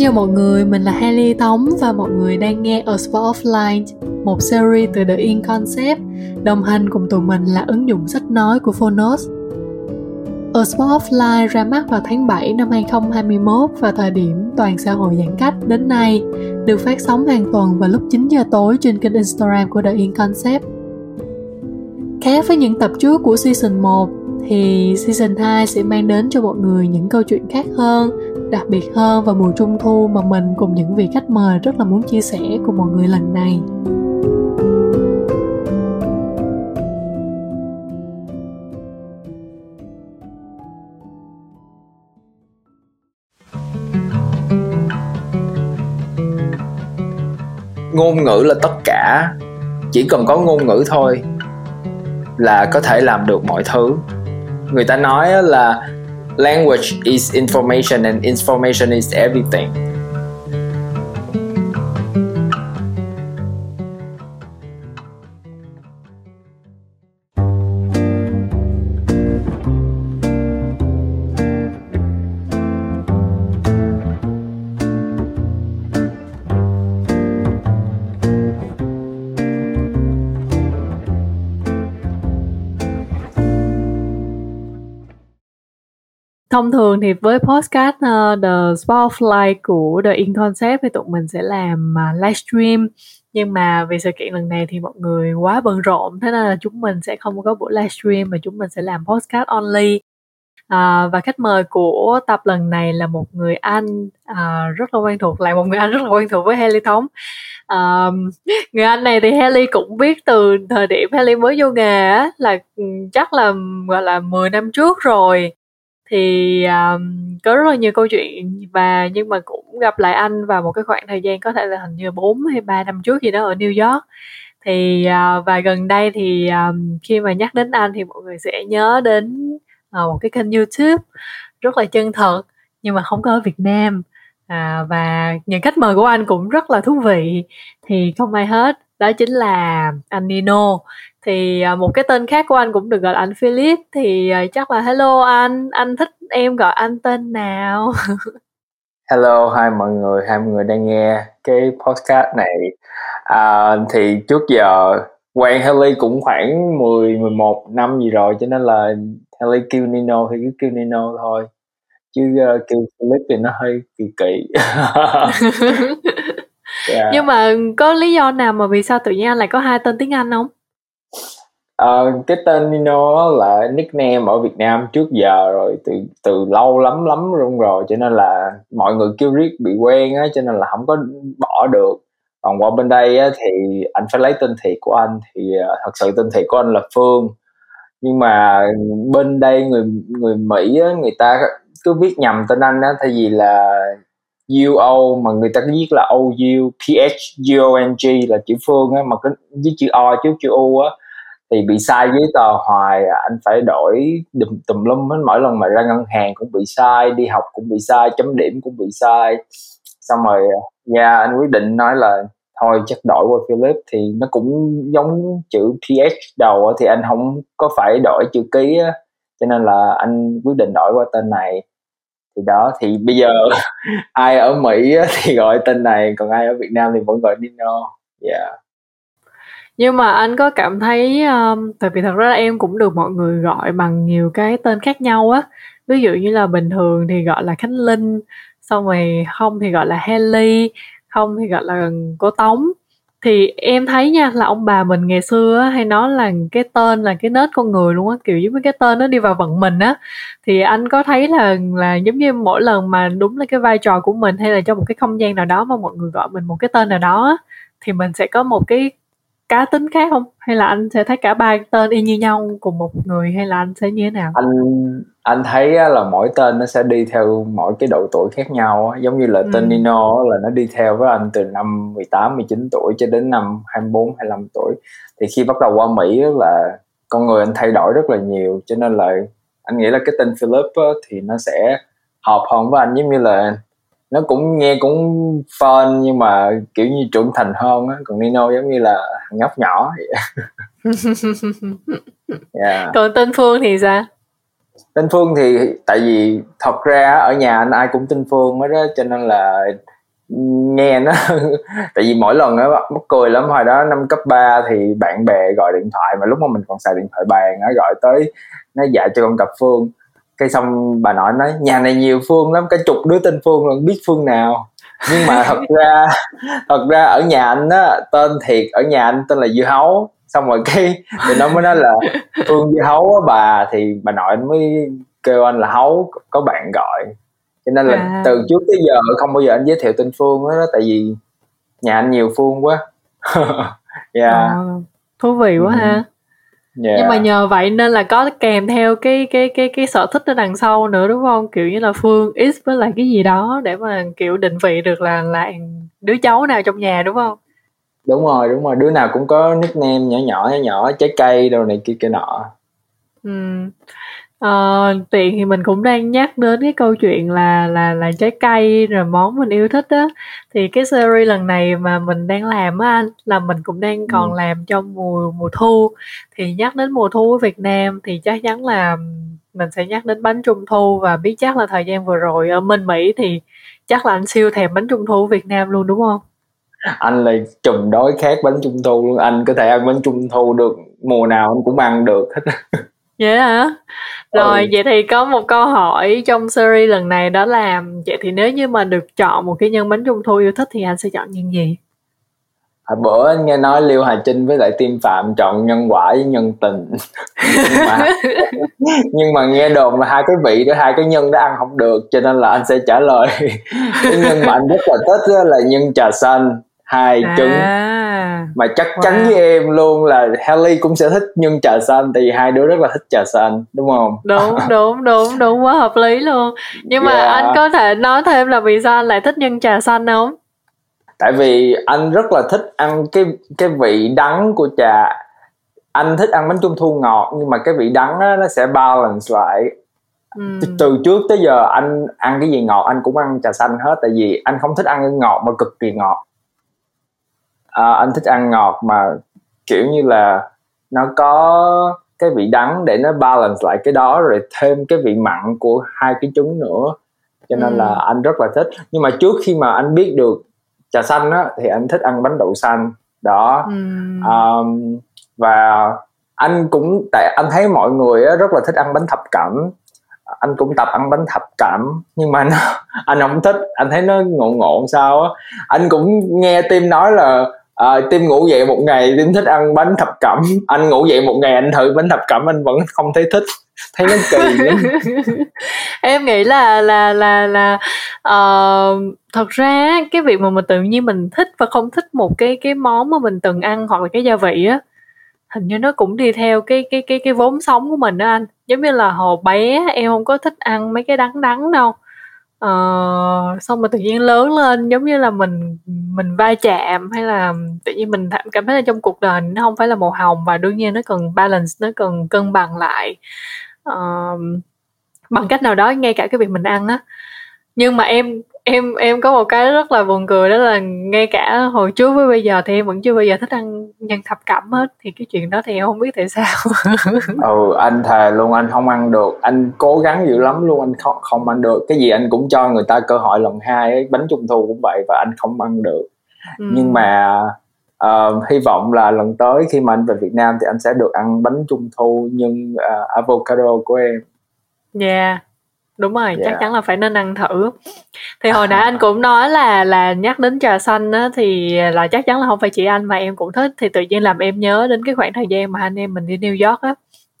chào mọi người, mình là Haley Tống và mọi người đang nghe A Spot of Light, một series từ The In Concept, đồng hành cùng tụi mình là ứng dụng sách nói của Phonos. A Spot of Light ra mắt vào tháng 7 năm 2021 vào thời điểm toàn xã hội giãn cách đến nay, được phát sóng hàng tuần vào lúc 9 giờ tối trên kênh Instagram của The In Concept. Khác với những tập trước của season 1, thì season 2 sẽ mang đến cho mọi người những câu chuyện khác hơn, đặc biệt hơn vào mùa trung thu mà mình cùng những vị khách mời rất là muốn chia sẻ cùng mọi người lần này. ngôn ngữ là tất cả chỉ cần có ngôn ngữ thôi là có thể làm được mọi thứ người ta nói là language is information and information is everything thông thường thì với podcast uh, The Spotlight của The In Concept thì tụi mình sẽ làm à, uh, livestream nhưng mà vì sự kiện lần này thì mọi người quá bận rộn thế nên là chúng mình sẽ không có buổi livestream mà chúng mình sẽ làm podcast only. À, và khách mời của tập lần này là một người anh à, rất là quen thuộc lại một người anh rất là quen thuộc với Haley Thống. À, người anh này thì Haley cũng biết từ thời điểm Haley mới vô nghề á là ừ, chắc là gọi là 10 năm trước rồi thì um, có rất là nhiều câu chuyện và nhưng mà cũng gặp lại anh vào một cái khoảng thời gian có thể là hình như 4 hay 3 năm trước gì đó ở New York. Thì uh, và gần đây thì um, khi mà nhắc đến anh thì mọi người sẽ nhớ đến uh, một cái kênh YouTube rất là chân thật nhưng mà không có ở Việt Nam. À, và những khách mời của anh cũng rất là thú vị. Thì không ai hết đó chính là anh Nino thì à, một cái tên khác của anh cũng được gọi là anh Philip. Thì à, chắc là hello anh. Anh thích em gọi anh tên nào? Hello hai mọi người. Hai mọi người đang nghe cái podcast này. À, thì trước giờ quen Haley cũng khoảng 10 11 năm gì rồi cho nên là Haley kêu Nino thì cứ kêu Nino thôi. Chứ uh, kêu Philip thì nó hơi kỳ kỳ yeah. nhưng mà có lý do nào mà vì sao tự nhiên anh lại có hai tên tiếng Anh không Uh, cái tên Nino là nickname ở Việt Nam trước giờ rồi từ từ lâu lắm lắm luôn rồi cho nên là mọi người kêu riết bị quen á cho nên là không có bỏ được. Còn qua bên đây á, thì anh phải lấy tên thiệt của anh thì uh, thật sự tên thiệt của anh là Phương. Nhưng mà bên đây người người Mỹ á, người ta cứ viết nhầm tên anh á thay vì là UO mà người ta viết là OU PH GONG là chữ Phương á mà cái với chữ O trước chữ U á thì bị sai giấy tờ hoài anh phải đổi đùm tùm lum hết. Mỗi lần mà ra ngân hàng cũng bị sai đi học cũng bị sai chấm điểm cũng bị sai. Xong rồi nha yeah, anh quyết định nói là thôi chắc đổi qua Philip. Thì nó cũng giống chữ PH đầu thì anh không có phải đổi chữ ký á. Cho nên là anh quyết định đổi qua tên này. Thì đó thì bây giờ ai ở Mỹ thì gọi tên này còn ai ở Việt Nam thì vẫn gọi Dino yeah nhưng mà anh có cảm thấy um, tại vì thật ra em cũng được mọi người gọi bằng nhiều cái tên khác nhau á. Ví dụ như là bình thường thì gọi là khánh linh xong rồi không thì gọi là Haley không thì gọi là cô tống. Thì em thấy nha là ông bà mình ngày xưa á, hay nói là cái tên là cái nết con người luôn á kiểu giống như cái tên nó đi vào vận mình á. Thì anh có thấy là là giống như mỗi lần mà đúng là cái vai trò của mình hay là trong một cái không gian nào đó mà mọi người gọi mình một cái tên nào đó á, thì mình sẽ có một cái cá tính khác không? Hay là anh sẽ thấy cả ba tên y như nhau cùng một người hay là anh sẽ như thế nào? Anh anh thấy là mỗi tên nó sẽ đi theo mỗi cái độ tuổi khác nhau giống như là ừ. tên Nino là nó đi theo với anh từ năm 18 19 tuổi cho đến năm 24 25 tuổi. Thì khi bắt đầu qua Mỹ là con người anh thay đổi rất là nhiều cho nên là anh nghĩ là cái tên Philip thì nó sẽ hợp hơn với anh. Giống như là nó cũng nghe cũng fun nhưng mà kiểu như trưởng thành hơn á còn Nino giống như là nhóc nhỏ vậy. yeah. còn tên Phương thì sao tên Phương thì tại vì thật ra ở nhà anh ai cũng tên Phương hết đó cho nên là nghe nó tại vì mỗi lần á mắc cười lắm hồi đó năm cấp 3 thì bạn bè gọi điện thoại mà lúc mà mình còn xài điện thoại bàn á gọi tới nó dạy cho con gặp Phương cái xong bà nội nói nhà này nhiều Phương lắm cả chục đứa tên Phương luôn biết Phương nào nhưng mà thật ra thật ra ở nhà anh á tên thiệt ở nhà anh tên là dưa hấu xong rồi cái thì nó mới nói là phương dưa hấu á bà thì bà nội anh mới kêu anh là hấu có bạn gọi cho nên là à. từ trước tới giờ không bao giờ anh giới thiệu tên phương đó tại vì nhà anh nhiều phương quá yeah. à, thú vị quá ừ. ha yeah. nhưng mà nhờ vậy nên là có kèm theo cái cái cái cái sở thích ở đằng sau nữa đúng không? Kiểu như là phương x với lại cái gì đó để mà kiểu định vị được là là đứa cháu nào trong nhà đúng không? Đúng rồi đúng rồi. Đứa nào cũng có nickname nhỏ nhỏ nhỏ nhỏ trái cây đâu này kia kia nọ. Ừ Ờ, tiện thì mình cũng đang nhắc đến cái câu chuyện là là là trái cây rồi món mình yêu thích á thì cái series lần này mà mình đang làm á anh là mình cũng đang còn ừ. làm trong mùa mùa thu thì nhắc đến mùa thu ở Việt Nam thì chắc chắn là mình sẽ nhắc đến bánh trung thu và biết chắc là thời gian vừa rồi ở bên Mỹ thì chắc là anh siêu thèm bánh trung thu ở Việt Nam luôn đúng không? anh là chùm đói khát bánh trung thu luôn anh có thể ăn bánh trung thu được mùa nào anh cũng ăn được hết vậy hả? Rồi ừ. vậy thì có một câu hỏi trong series lần này đó là vậy thì nếu như mà được chọn một cái nhân bánh trung thu yêu thích thì anh sẽ chọn nhân gì? Hồi bữa anh nghe nói liêu hà trinh với lại tim phạm chọn nhân quả với nhân tình. Nhưng mà nhưng mà nghe đồn là hai cái vị đó hai cái nhân đó ăn không được cho nên là anh sẽ trả lời. Cái nhân mà anh rất là thích là nhân trà xanh hai à. trứng mà chắc wow. chắn với em luôn là Haley cũng sẽ thích nhân trà xanh tại vì hai đứa rất là thích trà xanh đúng không đúng đúng đúng đúng quá hợp lý luôn nhưng mà yeah. anh có thể nói thêm là vì sao anh lại thích nhân trà xanh không tại vì anh rất là thích ăn cái cái vị đắng của trà anh thích ăn bánh trung thu ngọt nhưng mà cái vị đắng á, nó sẽ balance lại ừ. từ trước tới giờ anh ăn cái gì ngọt anh cũng ăn trà xanh hết tại vì anh không thích ăn ngọt mà cực kỳ ngọt à, anh thích ăn ngọt mà kiểu như là nó có cái vị đắng để nó balance lại cái đó rồi thêm cái vị mặn của hai cái trứng nữa. Cho nên ừ. là anh rất là thích. Nhưng mà trước khi mà anh biết được trà xanh á thì anh thích ăn bánh đậu xanh. Đó. Ừ. um, và anh cũng tại anh thấy mọi người á, rất là thích ăn bánh thập cẩm. Anh cũng tập ăn bánh thập cẩm nhưng mà nó, anh không thích. Anh thấy nó ngộn ngộn sao á. Anh cũng nghe tim nói là à, tim ngủ dậy một ngày tim thích ăn bánh thập cẩm. Anh ngủ dậy một ngày anh thử bánh thập cẩm anh vẫn không thấy thích. Thấy nó kỳ lắm. Em nghĩ là là là là uh, thật ra cái việc mà mình tự nhiên mình thích và không thích một cái cái món mà mình từng ăn hoặc là cái gia vị á hình như nó cũng đi theo cái cái cái cái vốn sống của mình đó anh. Giống như là hồi bé em không có thích ăn mấy cái đắng đắng đâu uh, xong mà tự nhiên lớn lên giống như là mình mình va chạm hay là tự nhiên mình cảm thấy là trong cuộc đời nó không phải là màu hồng và đương nhiên nó cần balance nó cần cân bằng lại uh, bằng cách nào đó ngay cả cái việc mình ăn á. Nhưng mà em em em có một cái rất là buồn cười đó là ngay cả hồi trước với bây giờ thì em vẫn chưa bao giờ thích ăn nhân thập cẩm hết. Thì cái chuyện đó thì em không biết tại sao. Ừ anh thề luôn anh không ăn được. Anh cố gắng dữ lắm luôn anh không không ăn được. Cái gì anh cũng cho người ta cơ hội lần hai bánh trung thu cũng vậy và anh không ăn được. Ừ. nhưng mà uh, hy vọng là lần tới khi mà anh về Việt Nam thì anh sẽ được ăn bánh trung thu nhưng uh, avocado của em. Yeah đúng rồi yeah. chắc chắn là phải nên ăn thử. Thì hồi nãy anh cũng nói là là nhắc đến trà xanh á thì là chắc chắn là không phải chỉ anh mà em cũng thích. Thì tự nhiên làm em nhớ đến cái khoảng thời gian mà anh em mình đi New York á.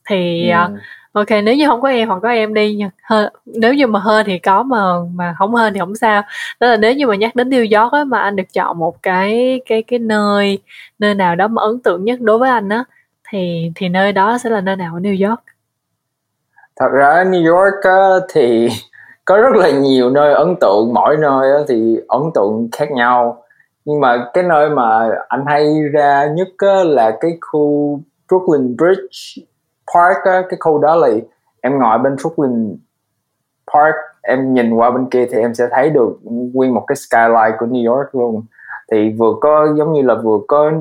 Thì ừ. uh, ok nếu như không có em hoặc có em đi hơ, nếu như mà hơn thì có mà mà không hơn thì không sao. Đó là nếu như mà nhắc đến New York á mà anh được chọn một cái cái cái nơi nơi nào đó mà ấn tượng nhất đối với anh á thì thì nơi đó sẽ là nơi nào ở New York thật ra New York á, thì có rất là nhiều nơi ấn tượng. Mỗi nơi á, thì ấn tượng khác nhau. Nhưng mà cái nơi mà anh hay ra nhất á, là cái khu Brooklyn Bridge Park á, cái khu đó là em ngồi bên Brooklyn Park em nhìn qua bên kia thì em sẽ thấy được nguyên một cái skyline của New York luôn. Thì vừa có giống như là vừa có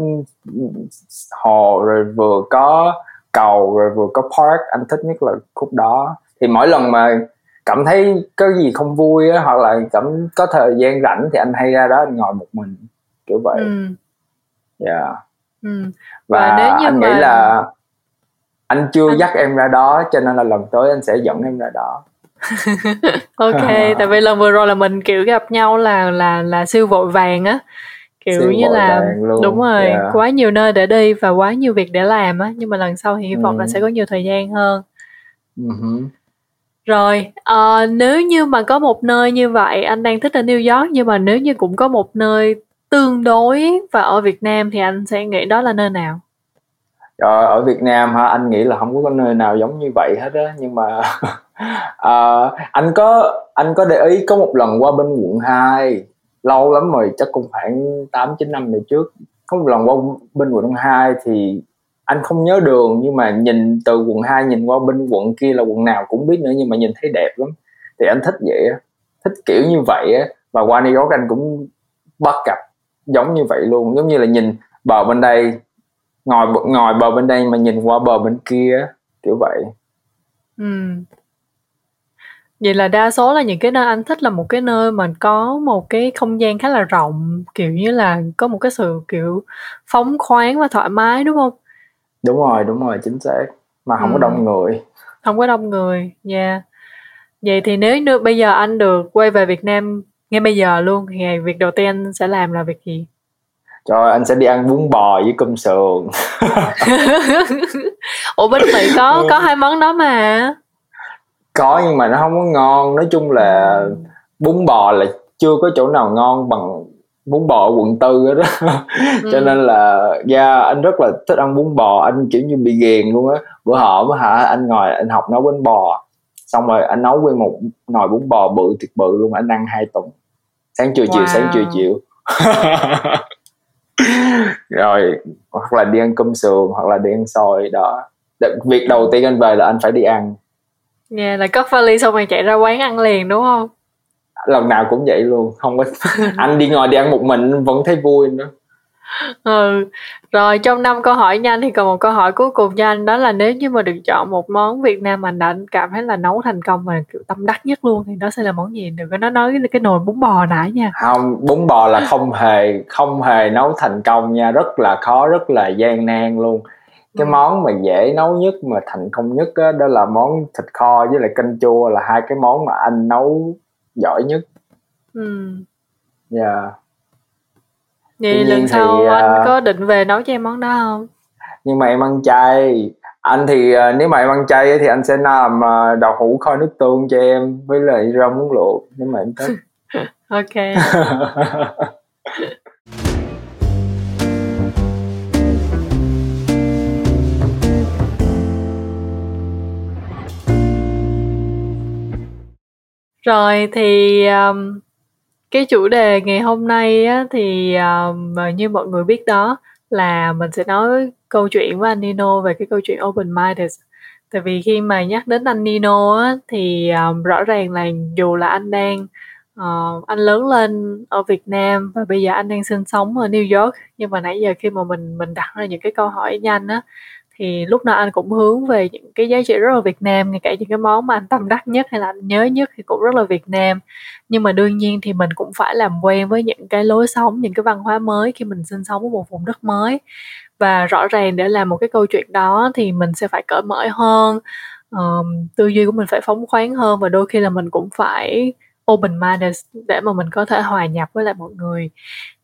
hồ rồi vừa có cầu rồi vừa có park anh thích nhất là khúc đó. Thì mỗi lần mà cảm thấy có gì không vui á hoặc là cảm có thời gian rảnh thì anh hay ra đó anh ngồi một mình kiểu vậy. Ừ. yeah ừ. và, và nếu như anh mà... nghĩ là anh chưa anh... dắt em ra đó cho nên là lần tới anh sẽ dẫn em ra đó. Ok tại vì lần vừa rồi là mình kiểu gặp nhau là là là siêu vội vàng á kiểu siêu như là đúng rồi yeah. quá nhiều nơi để đi và quá nhiều việc để làm á nhưng mà lần sau thì hy vọng ừ. là sẽ có nhiều thời gian hơn uh-huh. rồi uh, nếu như mà có một nơi như vậy anh đang thích ở New York nhưng mà nếu như cũng có một nơi tương đối và ở Việt Nam thì anh sẽ nghĩ đó là nơi nào Rồi, ở Việt Nam ha anh nghĩ là không có nơi nào giống như vậy hết á nhưng mà uh, anh có anh có để ý có một lần qua bên quận 2 lâu lắm rồi, chắc cũng khoảng 8 9 năm về trước. Có một lần qua bên quận 2 thì anh không nhớ đường, nhưng mà nhìn từ quận 2 nhìn qua bên quận kia là quận nào cũng biết nữa, nhưng mà nhìn thấy đẹp lắm. Thì anh thích vậy á, thích kiểu như vậy á. Và qua New York anh cũng bắt gặp giống như vậy luôn. Giống như là nhìn bờ bên đây, ngồi ngồi bờ bên đây mà nhìn qua bờ bên kia kiểu vậy. Ừ. Vậy là đa số là những cái nơi anh thích là một cái nơi mà có một cái không gian khá là rộng, kiểu như là có một cái sự, kiểu, phóng khoáng và thoải mái, đúng không? Đúng rồi, đúng rồi, chính xác, mà không có đông người. Không có đông người, yeah. Vậy thì nếu như bây giờ anh được quay về Việt Nam ngay bây giờ luôn thì việc đầu tiên anh sẽ làm là việc gì? Trời anh sẽ đi ăn bún bò với cơm sườn. Ủa bên Mỹ có có hai món đó mà có nhưng mà nó không có ngon. Nói chung là bún bò là chưa có chỗ nào ngon bằng bún bò ở quận tư đó ừ. cho nên là yeah, anh rất là thích ăn bún bò. Anh kiểu như bị ghiền luôn á. Bữa hổm hả anh ngồi anh học nấu bún bò. Xong rồi anh nấu nguyên một nồi bún bò bự thiệt bự luôn anh ăn hai tuần. Sáng chiều wow. chiều sáng chiều chiều. Rồi hoặc là đi ăn cơm sườn hoặc là đi ăn xôi đó. Việc đầu tiên anh về là anh phải đi ăn Nghe là cất vali xong rồi chạy ra quán ăn liền đúng không? Lần nào cũng vậy luôn, không có anh đi ngồi đi ăn một mình vẫn thấy vui nữa. Ừ, rồi trong năm câu hỏi nhanh thì còn một câu hỏi cuối cùng cho anh đó là nếu như mà được chọn một món Việt Nam mà anh cảm thấy là nấu thành công và kiểu tâm đắc nhất luôn thì nó sẽ là món gì? Đừng có nó nói cái nồi bún bò nãy nha. Không, bún bò là không hề không hề nấu thành công nha, rất là khó, rất là gian nan luôn cái ừ. món mà dễ nấu nhất mà thành công nhất đó, đó là món thịt kho với lại canh chua là hai cái món mà anh nấu giỏi nhất. Ừ. Dạ. Yeah. vậy lần sau thì, anh uh, có định về nấu cho em món đó không? Nhưng mà em ăn chay. Anh thì uh, nếu mà em ăn chay thì anh sẽ làm uh, đậu hũ kho nước tương cho em với lại rau muống luộc nếu mà em thích. Ok Rồi thì, um, cái chủ đề ngày hôm nay á thì, um, như mọi người biết đó là mình sẽ nói câu chuyện với anh Nino về cái câu chuyện open minded. Tại vì khi mà nhắc đến anh Nino á thì, um, rõ ràng là dù là anh đang, uh, anh lớn lên ở Việt Nam và bây giờ anh đang sinh sống ở New York, nhưng mà nãy giờ khi mà mình mình đặt ra những cái câu hỏi nhanh á thì lúc nào anh cũng hướng về những cái giá trị rất là Việt Nam ngay cả những cái món mà anh tâm đắc nhất hay là anh nhớ nhất thì cũng rất là Việt Nam. Nhưng mà đương nhiên thì mình cũng phải làm quen với những cái lối sống những cái văn hóa mới khi mình sinh sống ở một vùng đất mới. Và rõ ràng để làm một cái câu chuyện đó thì mình sẽ phải cởi mở hơn um, tư duy của mình phải phóng khoáng hơn và đôi khi là mình cũng phải open minded để mà mình có thể hòa nhập với lại mọi người.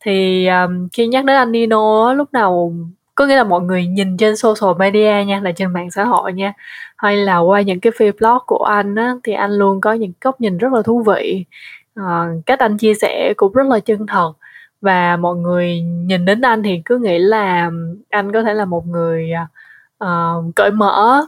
Thì um, khi nhắc đến anh Nino lúc nào có nghĩa là mọi người nhìn trên social media nha là trên mạng xã hội nha. Hay là qua những cái feed blog của anh á thì anh luôn có những góc nhìn rất là thú vị. À, cách anh chia sẻ cũng rất là chân thật. Và mọi người nhìn đến anh thì cứ nghĩ là anh có thể là một người uh, cởi mở.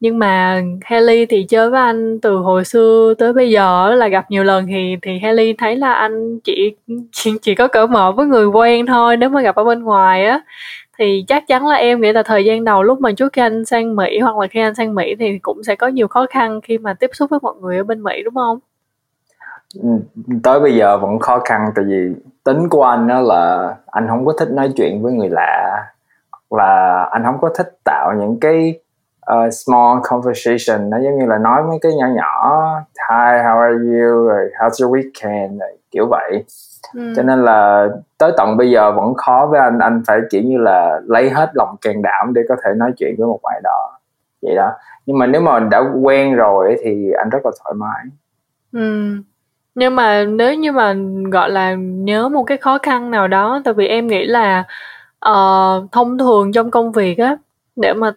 Nhưng mà Haley thì chơi với anh từ hồi xưa tới bây giờ là gặp nhiều lần thì thì Haley thấy là anh chỉ chỉ, chỉ có cởi mở với người quen thôi nếu mà gặp ở bên ngoài á thì chắc chắn là em nghĩ là thời gian đầu lúc mà trước khi anh sang Mỹ hoặc là khi anh sang Mỹ thì cũng sẽ có nhiều khó khăn khi mà tiếp xúc với mọi người ở bên Mỹ đúng không? Ừ, tới bây giờ vẫn khó khăn tại vì tính của anh đó là anh không có thích nói chuyện với người lạ là anh không có thích tạo những cái uh, small conversation nó giống như là nói mấy cái nhỏ nhỏ hi how are you? rồi how's your weekend? rồi kiểu vậy ừ. cho nên là tới tận bây giờ vẫn khó với anh. Anh phải kiểu như là lấy hết lòng can đảm để có thể nói chuyện với một ai đó. Vậy đó. Nhưng mà nếu mà đã quen rồi thì anh rất là thoải mái. Ừ nhưng mà nếu như mà gọi là nhớ một cái khó khăn nào đó tại vì em nghĩ là uh, thông thường trong công việc á để mà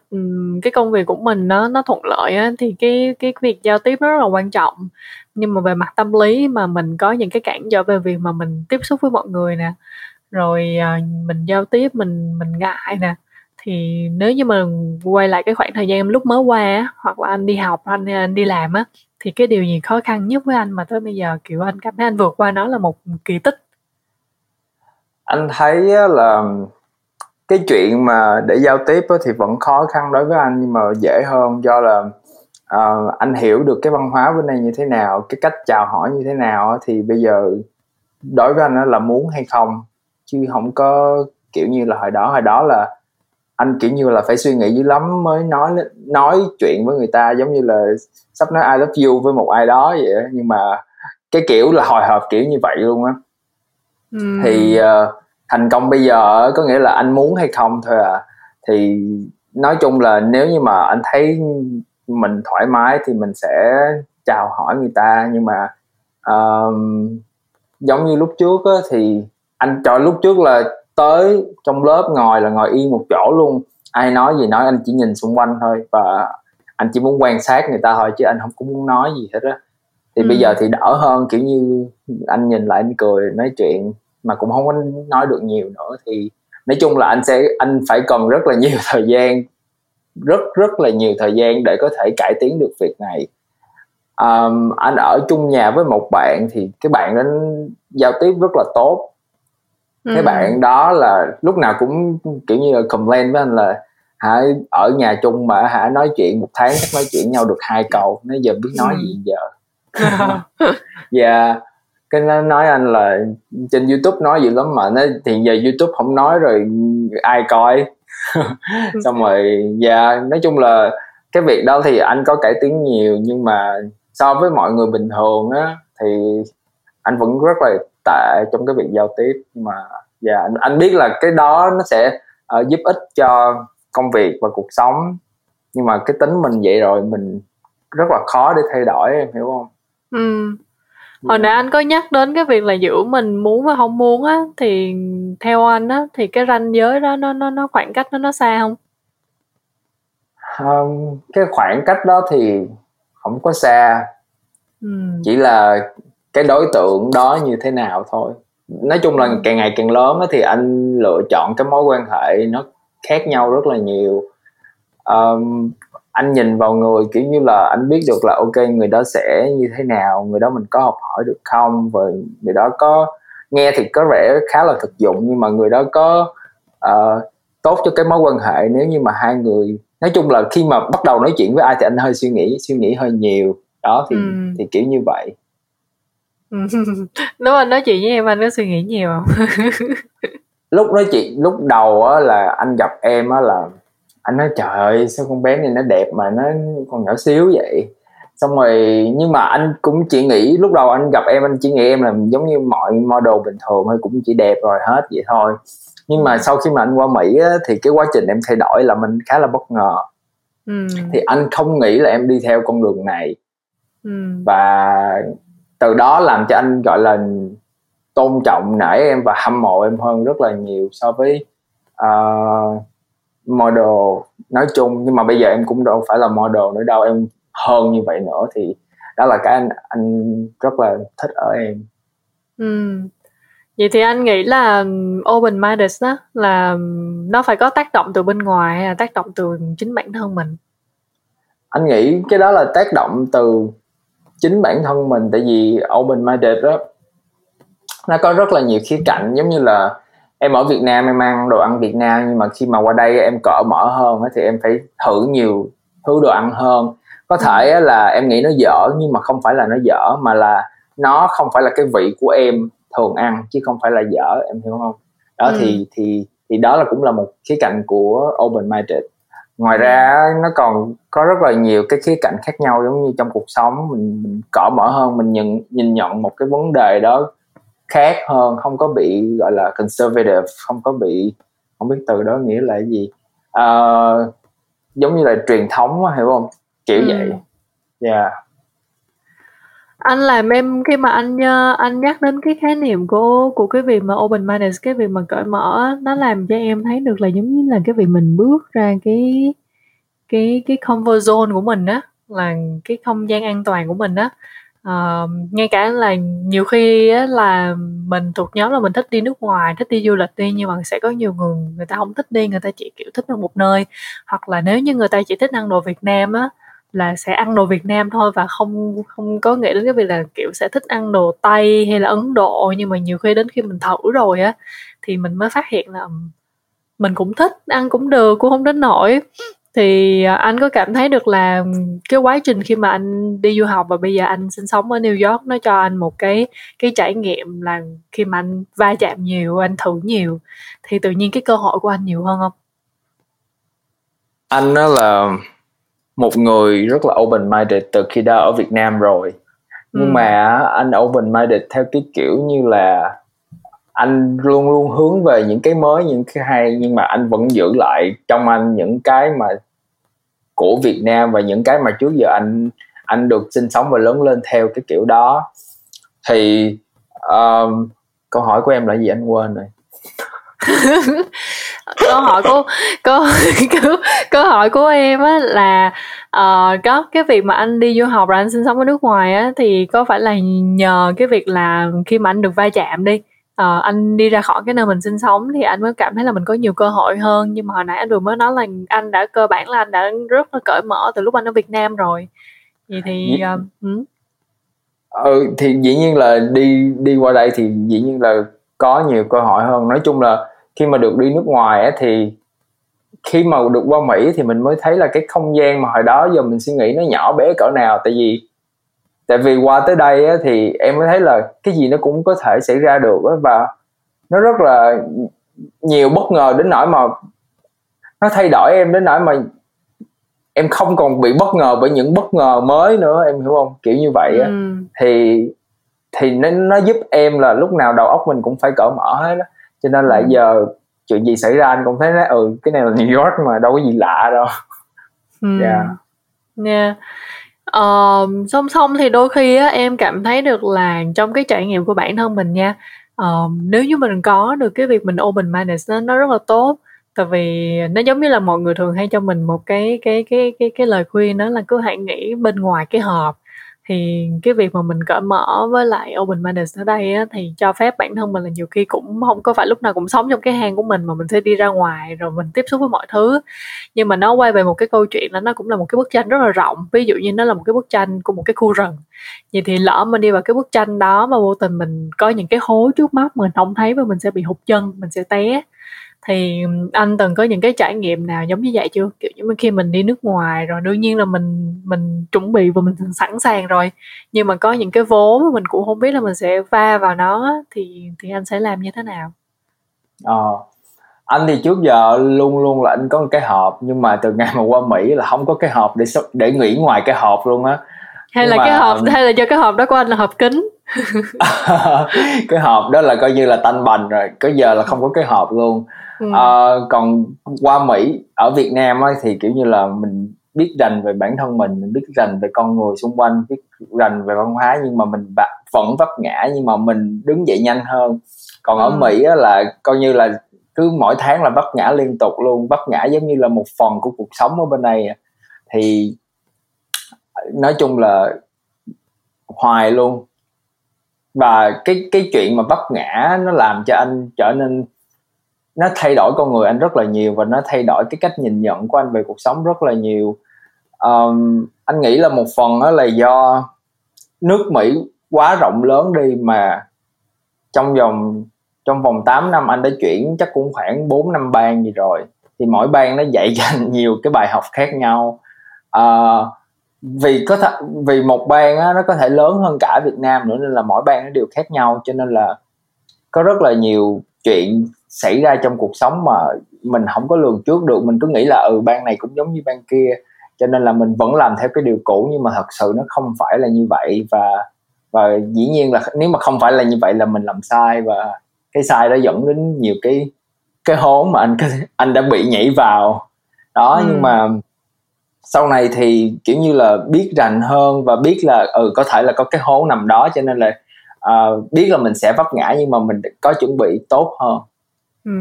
cái công việc của mình nó nó thuận lợi á, thì cái cái việc giao tiếp nó rất là quan trọng. Nhưng mà về mặt tâm lý mà mình có những cái cản trở về việc mà mình tiếp xúc với mọi người nè, rồi à, mình giao tiếp, mình mình ngại nè, thì nếu như mà quay lại cái khoảng thời gian lúc mới qua á, hoặc là anh đi học, anh à, anh đi làm á, thì cái điều gì khó khăn nhất với anh mà tới bây giờ, kiểu, anh cảm thấy anh vượt qua nó là một kỳ tích? Anh thấy là cái chuyện mà để giao tiếp thì vẫn khó khăn đối với anh nhưng mà dễ hơn do là uh, anh hiểu được cái văn hóa bên đây như thế nào cái cách chào hỏi như thế nào thì bây giờ đối với anh là muốn hay không chứ không có kiểu như là hồi đó hồi đó là anh kiểu như là phải suy nghĩ dữ lắm mới nói nói chuyện với người ta giống như là sắp nói I love you với một ai đó vậy đó. nhưng mà cái kiểu là hồi hộp kiểu như vậy luôn á mm. thì uh, thành công bây giờ có nghĩa là anh muốn hay không thôi à. Thì nói chung là nếu như mà anh thấy mình thoải mái thì mình sẽ chào hỏi người ta. Nhưng mà uh, giống như lúc trước á, thì anh chọn lúc trước là tới trong lớp ngồi là ngồi yên một chỗ luôn. Ai nói gì nói anh chỉ nhìn xung quanh thôi. Và anh chỉ muốn quan sát người ta thôi chứ anh không có muốn nói gì hết á. Thì ừ. bây giờ thì đỡ hơn kiểu như anh nhìn lại anh cười nói chuyện mà cũng không có nói được nhiều nữa. Thì nói chung là anh sẽ anh phải cần rất là nhiều thời gian rất rất là nhiều thời gian để có thể cải tiến được việc này. Um, anh ở chung nhà với một bạn thì cái bạn đó giao tiếp rất là tốt. Ừ. cái bạn đó là lúc nào cũng kiểu như là complain với anh là hả ở nhà chung mà hả nói chuyện một tháng chắc nói chuyện nhau được hai câu nói giờ biết nói ừ. gì giờ? Dạ. yeah cái nó nói anh là trên youtube nói dữ lắm mà nó thì giờ youtube không nói rồi ai coi? Xong rồi dạ yeah, nói chung là cái việc đó thì anh có cải tiến nhiều nhưng mà so với mọi người bình thường á thì anh vẫn rất là tệ trong cái việc giao tiếp. Mà dạ yeah, anh, anh biết là cái đó nó sẽ uh, giúp ích cho công việc và cuộc sống. Nhưng mà cái tính mình vậy rồi mình rất là khó để thay đổi em hiểu không? Ừ hồi nãy anh có nhắc đến cái việc là giữa mình muốn và không muốn á thì theo anh á thì cái ranh giới đó nó nó nó khoảng cách nó nó xa không? Um, cái khoảng cách đó thì không có xa. Ừ. chỉ là cái đối tượng đó như thế nào thôi. Nói chung là càng ngày càng lớn thì anh lựa chọn cái mối quan hệ nó khác nhau rất là nhiều. Um, anh nhìn vào người kiểu như là anh biết được là ok người đó sẽ như thế nào người đó mình có học hỏi được không? Và người đó có nghe thì có vẻ khá là thực dụng nhưng mà người đó có uh, tốt cho cái mối quan hệ. Nếu như mà hai người nói chung là khi mà bắt đầu nói chuyện với ai thì anh hơi suy nghĩ suy nghĩ hơi nhiều. Đó thì ừ. thì kiểu như vậy. Lúc anh nói chuyện với em anh có suy nghĩ nhiều không? Lúc nói chuyện lúc đầu á là anh gặp em á là anh nói trời ơi sao con bé này nó đẹp mà nó còn nhỏ xíu vậy xong rồi nhưng mà anh cũng chỉ nghĩ lúc đầu anh gặp em anh chỉ nghĩ em là giống như mọi model bình thường thôi cũng chỉ đẹp rồi hết vậy thôi nhưng mà sau khi mà anh qua mỹ á, thì cái quá trình em thay đổi là mình khá là bất ngờ ừ. thì anh không nghĩ là em đi theo con đường này ừ. và từ đó làm cho anh gọi là tôn trọng nể em và hâm mộ em hơn rất là nhiều so với uh, model nói chung nhưng mà bây giờ em cũng đâu phải là model nữa đâu em hơn như vậy nữa thì đó là cái anh anh rất là thích ở em ừ. vậy thì anh nghĩ là open minded đó là nó phải có tác động từ bên ngoài hay là tác động từ chính bản thân mình anh nghĩ cái đó là tác động từ chính bản thân mình tại vì open minded đó nó có rất là nhiều khía cạnh giống như là em ở Việt Nam em ăn đồ ăn Việt Nam nhưng mà khi mà qua đây em cỡ mở hơn thì em phải thử nhiều thứ đồ ăn hơn. Có thể là em nghĩ nó dở nhưng mà không phải là nó dở mà là nó không phải là cái vị của em thường ăn chứ không phải là dở em hiểu không? Đó ừ. thì thì thì đó là cũng là một khía cạnh của open minded. Ngoài ra nó còn có rất là nhiều cái khía cạnh khác nhau giống như trong cuộc sống mình, mình cởi mở hơn mình nhìn nhìn nhận một cái vấn đề đó khác hơn không có bị gọi là conservative không có bị không biết từ đó nghĩa là gì uh, giống như là truyền thống hiểu không kiểu ừ. vậy yeah dạ. anh làm em khi mà anh anh nhắc đến cái khái niệm của của cái việc mà open minded cái việc mà cởi mở nó làm cho em thấy được là giống như là cái việc mình bước ra cái cái cái comfort zone của mình á là cái không gian an toàn của mình á uh, ngay cả là nhiều khi á, là mình thuộc nhóm là mình thích đi nước ngoài thích đi du lịch đi nhưng mà sẽ có nhiều người người ta không thích đi người ta chỉ kiểu thích ở một nơi. Hoặc là nếu như người ta chỉ thích ăn đồ Việt Nam á là sẽ ăn đồ Việt Nam thôi và không không có nghĩ đến cái việc là kiểu sẽ thích ăn đồ Tây hay là Ấn Độ. Nhưng mà nhiều khi đến khi mình thử rồi á thì mình mới phát hiện là mình cũng thích ăn cũng được cũng không đến nổi thì à, anh có cảm thấy được là cái quá trình khi mà anh đi du học và bây giờ anh sinh sống ở New York nó cho anh một cái cái trải nghiệm là khi mà anh va chạm nhiều anh thử nhiều thì tự nhiên cái cơ hội của anh nhiều hơn không anh đó là một người rất là open minded từ khi đã ở Việt Nam rồi nhưng ừ. mà anh open minded theo cái kiểu như là anh luôn luôn hướng về những cái mới những cái hay nhưng mà anh vẫn giữ lại trong anh những cái mà của Việt Nam và những cái mà trước giờ anh anh được sinh sống và lớn lên theo cái kiểu đó. Thì um, câu hỏi của em là gì anh quên rồi? Câu hỏi của câu, câu câu hỏi của em á là uh, có cái việc mà anh đi du học rồi anh sinh sống ở nước ngoài á thì có phải là nhờ cái việc là khi mà anh được va chạm đi? Uh, anh đi ra khỏi cái nơi mình sinh sống thì anh mới cảm thấy là mình có nhiều cơ hội hơn. Nhưng mà hồi nãy anh vừa mới nói là anh đã cơ bản là anh đã rất là cởi mở từ lúc anh ở Việt Nam rồi. Vậy thì uh, ừ. ừ thì dĩ nhiên là đi đi qua đây thì dĩ nhiên là có nhiều cơ hội hơn. Nói chung là khi mà được đi nước ngoài á, thì khi mà được qua Mỹ thì mình mới thấy là cái không gian mà hồi đó giờ mình suy nghĩ nó nhỏ bé cỡ nào. Tại vì tại vì qua tới đây á, thì em mới thấy là cái gì nó cũng có thể xảy ra được á, và nó rất là nhiều bất ngờ đến nỗi mà nó thay đổi em đến nỗi mà em không còn bị bất ngờ bởi những bất ngờ mới nữa em hiểu không kiểu như vậy á ừ. thì thì nó nó giúp em là lúc nào đầu óc mình cũng phải cởi mở hết á cho nên là ừ. giờ chuyện gì xảy ra anh cũng thấy nói ừ cái này là New York mà đâu có gì lạ đâu ừ. yeah yeah uh, song song thì đôi khi á em cảm thấy được là trong cái trải nghiệm của bản thân mình nha uh, nếu như mình có được cái việc mình open minded nó nó rất là tốt tại vì nó giống như là mọi người thường hay cho mình một cái cái cái cái cái lời khuyên đó là cứ hãy nghĩ bên ngoài cái hộp thì cái việc mà mình cởi mở với lại open minded ở đây á, thì cho phép bản thân mình là nhiều khi cũng không có phải lúc nào cũng sống trong cái hang của mình mà mình sẽ đi ra ngoài rồi mình tiếp xúc với mọi thứ. Nhưng mà nó quay về một cái câu chuyện là nó cũng là một cái bức tranh rất là rộng. Ví dụ như nó là một cái bức tranh của một cái khu rừng. Vậy thì lỡ mình đi vào cái bức tranh đó mà vô tình mình có những cái hố trước mắt mình không thấy và mình sẽ bị hụt chân mình sẽ té thì anh từng có những cái trải nghiệm nào giống như vậy chưa? Kiểu như khi mình đi nước ngoài rồi đương nhiên là mình mình chuẩn bị và mình sẵn sàng rồi. Nhưng mà có những cái vố mà mình cũng không biết là mình sẽ va vào nó thì thì anh sẽ làm như thế nào? Ờ anh thì trước giờ luôn luôn là anh có một cái hộp nhưng mà từ ngày mà qua Mỹ là không có cái hộp để để nghỉ ngoài cái hộp luôn á. Hay là mà... cái hộp hay là do cái hộp đó của anh là hộp kính? Cái hộp đó là coi như là tanh bành rồi cái giờ là không có cái hộp luôn ừ. à, còn qua mỹ ở việt nam ấy, thì kiểu như là mình biết rành về bản thân mình mình biết rành về con người xung quanh biết rành về văn hóa nhưng mà mình vẫn vấp ngã nhưng mà mình đứng dậy nhanh hơn còn ở ừ. mỹ á, là coi như là cứ mỗi tháng là vấp ngã liên tục luôn vấp ngã giống như là một phần của cuộc sống ở bên này thì nói chung là hoài luôn và cái cái chuyện mà vấp ngã nó làm cho anh trở nên nó thay đổi con người anh rất là nhiều và nó thay đổi cái cách nhìn nhận của anh về cuộc sống rất là nhiều. Um, anh nghĩ là một phần đó là do nước Mỹ quá rộng lớn đi mà trong vòng trong vòng 8 năm anh đã chuyển chắc cũng khoảng 4 năm bang gì rồi thì mỗi bang nó dạy cho anh nhiều cái bài học khác nhau. Uh, vì có th- vì một bang á, nó có thể lớn hơn cả Việt Nam nữa nên là mỗi bang nó đều khác nhau cho nên là có rất là nhiều chuyện xảy ra trong cuộc sống mà mình không có lường trước được. Mình cứ nghĩ là ừ ban này cũng giống như ban kia cho nên là mình vẫn làm theo cái điều cũ nhưng mà thật sự nó không phải là như vậy. Và và dĩ nhiên là nếu mà không phải là như vậy là mình làm sai và cái sai đó dẫn đến nhiều cái cái hố mà anh anh đã bị nhảy vào. Đó ừ. nhưng mà sau này thì kiểu như là biết rành hơn và biết là ừ có thể là có cái hố nằm đó cho nên là uh, biết là mình sẽ vấp ngã nhưng mà mình có chuẩn bị tốt hơn ừ.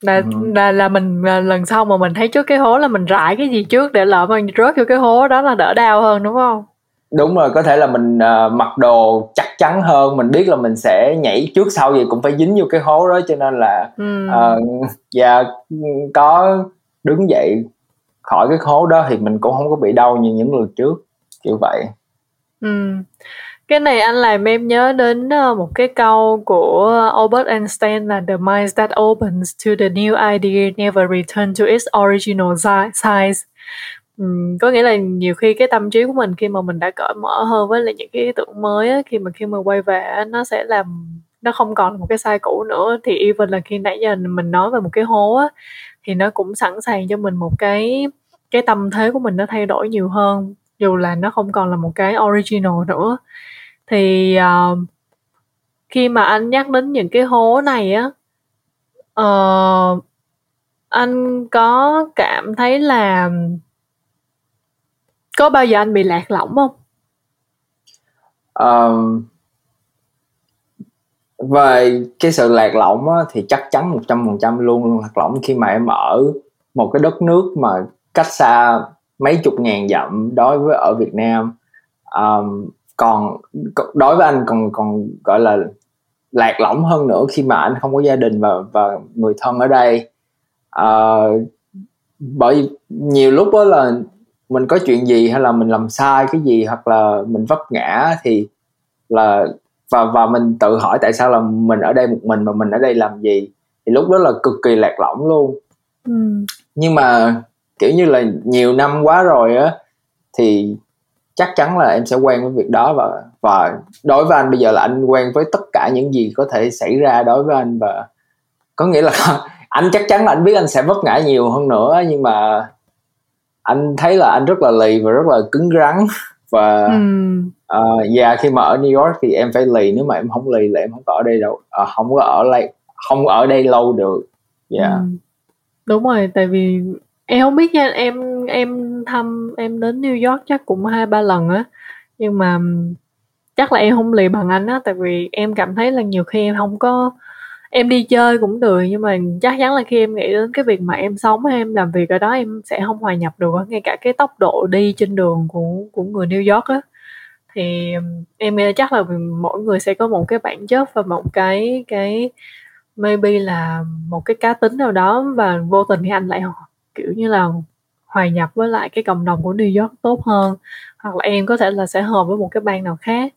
là, ừ. là là mình là lần sau mà mình thấy trước cái hố là mình rải cái gì trước để lỡ mà rớt vô cái hố đó là đỡ đau hơn đúng không đúng rồi có thể là mình uh, mặc đồ chắc chắn hơn mình biết là mình sẽ nhảy trước sau gì cũng phải dính vô cái hố đó cho nên là ừ. uh, và có đứng dậy khỏi cái hố đó thì mình cũng không có bị đau như những lần trước kiểu vậy ừ cái này anh làm em nhớ đến ờ, một cái câu của Albert Einstein là the mind that opens to the new idea never return to its original size. Có nghĩa là nhiều khi cái tâm trí của mình khi mà mình đã cởi mở hơn với lại những cái ý tưởng mới á, khi mà khi mà quay về nó sẽ làm nó không còn một cái sai cũ nữa. Thì even là khi nãy giờ mình nói về một cái hố á thì nó cũng sẵn sàng cho mình một cái cái tâm thế của mình nó thay đổi nhiều hơn dù là nó không còn là một cái original nữa thì uh, khi mà anh nhắc đến những cái hố này á uh, anh có cảm thấy là có bao giờ anh bị lạc lõng không? Um, về cái sự lạc lõng á, thì chắc chắn một trăm phần trăm luôn luôn lạc lõng khi mà em ở một cái đất nước mà cách xa mấy chục ngàn dặm đối với ở Việt Nam. Um, còn đối với anh còn còn gọi là lạc lõng hơn nữa khi mà anh không có gia đình và và người thân ở đây. Uh, bởi nhiều lúc đó là mình có chuyện gì hay là mình làm sai cái gì hoặc là mình vấp ngã thì là và và mình tự hỏi tại sao là mình ở đây một mình mà mình ở đây làm gì. Thì lúc đó là cực kỳ lạc lõng luôn. Ừ. nhưng mà kiểu như là nhiều năm quá rồi á thì chắc chắn là em sẽ quen với việc đó và và đối với anh bây giờ là anh quen với tất cả những gì có thể xảy ra đối với anh và có nghĩa là anh chắc chắn là anh biết anh sẽ vấp ngã nhiều hơn nữa nhưng mà anh thấy là anh rất là lì và rất là cứng rắn và ừ. uh, yeah, khi mà ở New York thì em phải lì nếu mà em không lì là em không có ở đây đâu uh, không có ở đây không ở đây lâu được yeah. ừ. đúng rồi tại vì em không biết nha, em em thăm, em đến New York chắc cũng hai, ba lần á. Nhưng mà chắc là em không lì bằng anh á, tại vì em cảm thấy là nhiều khi em không có, em đi chơi cũng được, nhưng mà chắc chắn là khi em nghĩ đến cái việc mà em sống, em làm việc ở đó, em sẽ không hòa nhập được ngay cả cái tốc độ đi trên đường của của người New York á. Thì em nghĩ chắc là mỗi người sẽ có một cái bản chất và một cái cái, maybe là một cái cá tính nào đó, và vô tình thì anh lại kiểu như là hòa nhập với lại cái cộng đồng của New York tốt hơn hoặc là em có thể là sẽ hợp với một cái bang nào khác.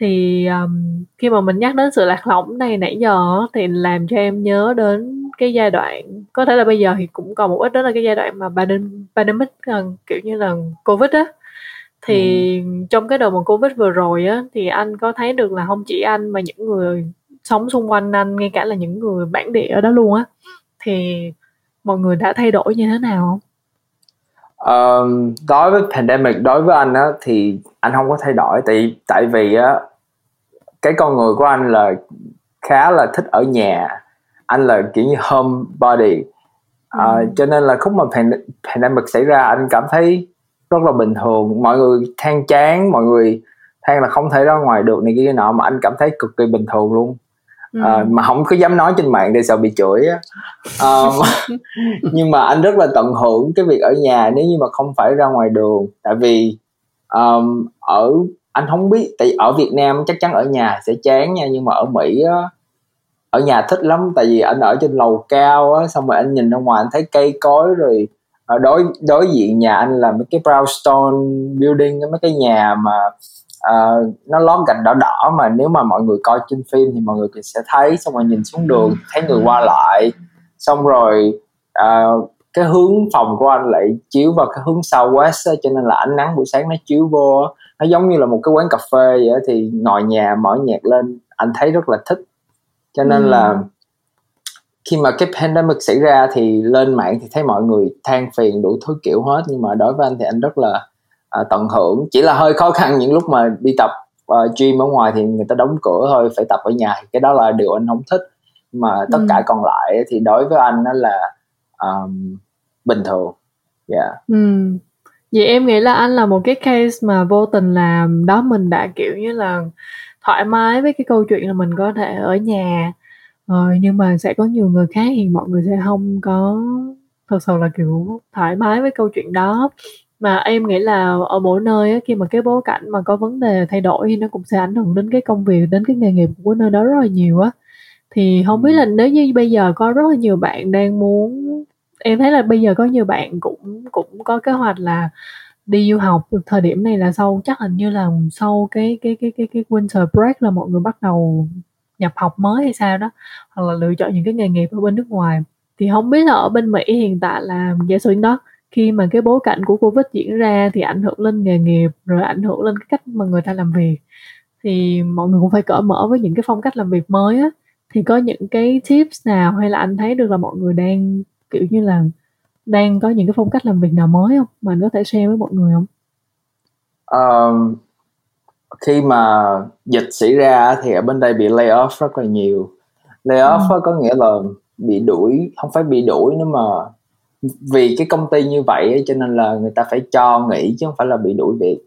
Thì um, khi mà mình nhắc đến sự lạc lõng này nãy giờ thì làm cho em nhớ đến cái giai đoạn có thể là bây giờ thì cũng còn một ít đó là cái giai đoạn mà pandemic uh, kiểu như là covid á. Thì ừ. trong cái đợt mà covid vừa rồi á thì anh có thấy được là không chỉ anh mà những người sống xung quanh anh ngay cả là những người bản địa ở đó luôn á. Thì mọi người đã thay đổi như thế nào không? Um, đối với pandemic đối với anh á thì anh không có thay đổi. Tại tại vì á cái con người của anh là khá là thích ở nhà. Anh là kiểu như home body. Uh, ừ. cho nên là khúc mà pandemic xảy ra anh cảm thấy rất là bình thường. Mọi người than chán mọi người than là không thể ra ngoài được này kia nọ mà anh cảm thấy cực kỳ bình thường luôn ừ. à, mà không có dám nói trên mạng để sợ bị chửi á. Um, nhưng mà anh rất là tận hưởng cái việc ở nhà nếu như mà không phải ra ngoài đường. Tại vì um, ở anh không biết tại ở Việt Nam chắc chắn ở nhà sẽ chán nha nhưng mà ở Mỹ á ở nhà thích lắm. Tại vì anh ở trên lầu cao á xong rồi anh nhìn ra ngoài anh thấy cây cối rồi ở đối đối diện nhà anh là mấy cái brownstone building mấy cái nhà mà uh, nó lót gạch đỏ đỏ mà nếu mà mọi người coi trên phim thì mọi người sẽ thấy xong rồi nhìn xuống đường thấy người qua lại. Xong rồi uh, cái hướng phòng của anh lại chiếu vào cái hướng southwest cho nên là ánh nắng buổi sáng nó chiếu vô nó giống như là một cái quán cà phê vậy thì ngồi nhà mở nhạc lên anh thấy rất là thích. Cho nên ừ. là khi mà cái pandemic xảy ra thì lên mạng thì thấy mọi người than phiền đủ thứ kiểu hết nhưng mà đối với anh thì anh rất là uh, tận hưởng chỉ là hơi khó khăn những lúc mà đi tập uh, gym ở ngoài thì người ta đóng cửa thôi phải tập ở nhà cái đó là điều anh không thích mà tất ừ. cả còn lại thì đối với anh nó là um, bình thường dạ yeah. ừ. vậy em nghĩ là anh là một cái case mà vô tình làm đó mình đã kiểu như là thoải mái với cái câu chuyện là mình có thể ở nhà ờ, nhưng mà sẽ có nhiều người khác thì mọi người sẽ không có thật sự là kiểu thoải mái với câu chuyện đó mà em nghĩ là ở mỗi nơi á, khi mà cái bối cảnh mà có vấn đề thay đổi thì nó cũng sẽ ảnh hưởng đến cái công việc đến cái nghề nghiệp của nơi đó rất là nhiều á. Thì không biết là nếu như bây giờ có rất là nhiều bạn đang muốn em thấy là bây giờ có nhiều bạn cũng cũng có kế hoạch là đi du học thời điểm này là sau chắc hình như là sau cái cái cái cái cái winter break là mọi người bắt đầu nhập học mới hay sao đó hoặc là lựa chọn những cái nghề nghiệp ở bên nước ngoài. Thì không biết là ở bên Mỹ hiện tại là giả sử đó khi mà cái bối cảnh của Covid diễn ra thì ảnh hưởng lên nghề nghiệp rồi ảnh hưởng lên cái cách mà người ta làm việc thì mọi người cũng phải cởi mở với những cái phong cách làm việc mới á thì có những cái tips nào hay là anh thấy được là mọi người đang kiểu như là đang có những cái phong cách làm việc nào mới không mà anh có thể share với mọi người không? Um, khi mà dịch xảy ra thì ở bên đây bị lay off rất là nhiều lay off ừ. có nghĩa là bị đuổi không phải bị đuổi nữa mà vì cái công ty như vậy ấy, cho nên là người ta phải cho nghỉ chứ không phải là bị đuổi việc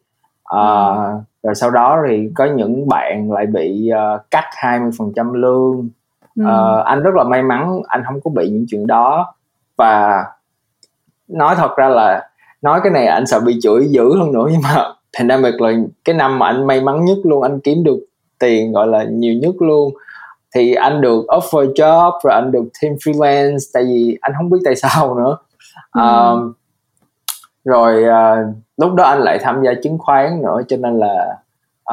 à, ừ. rồi sau đó thì có những bạn lại bị uh, cắt 20% lương ừ. uh, anh rất là may mắn anh không có bị những chuyện đó và nói thật ra là nói cái này anh sợ bị chửi dữ hơn nữa nhưng mà pandemic là cái năm mà anh may mắn nhất luôn anh kiếm được tiền gọi là nhiều nhất luôn thì anh được offer job rồi anh được team freelance tại vì anh không biết tại sao nữa. Ừ. uh, rồi uh, lúc đó anh lại tham gia chứng khoán nữa cho nên là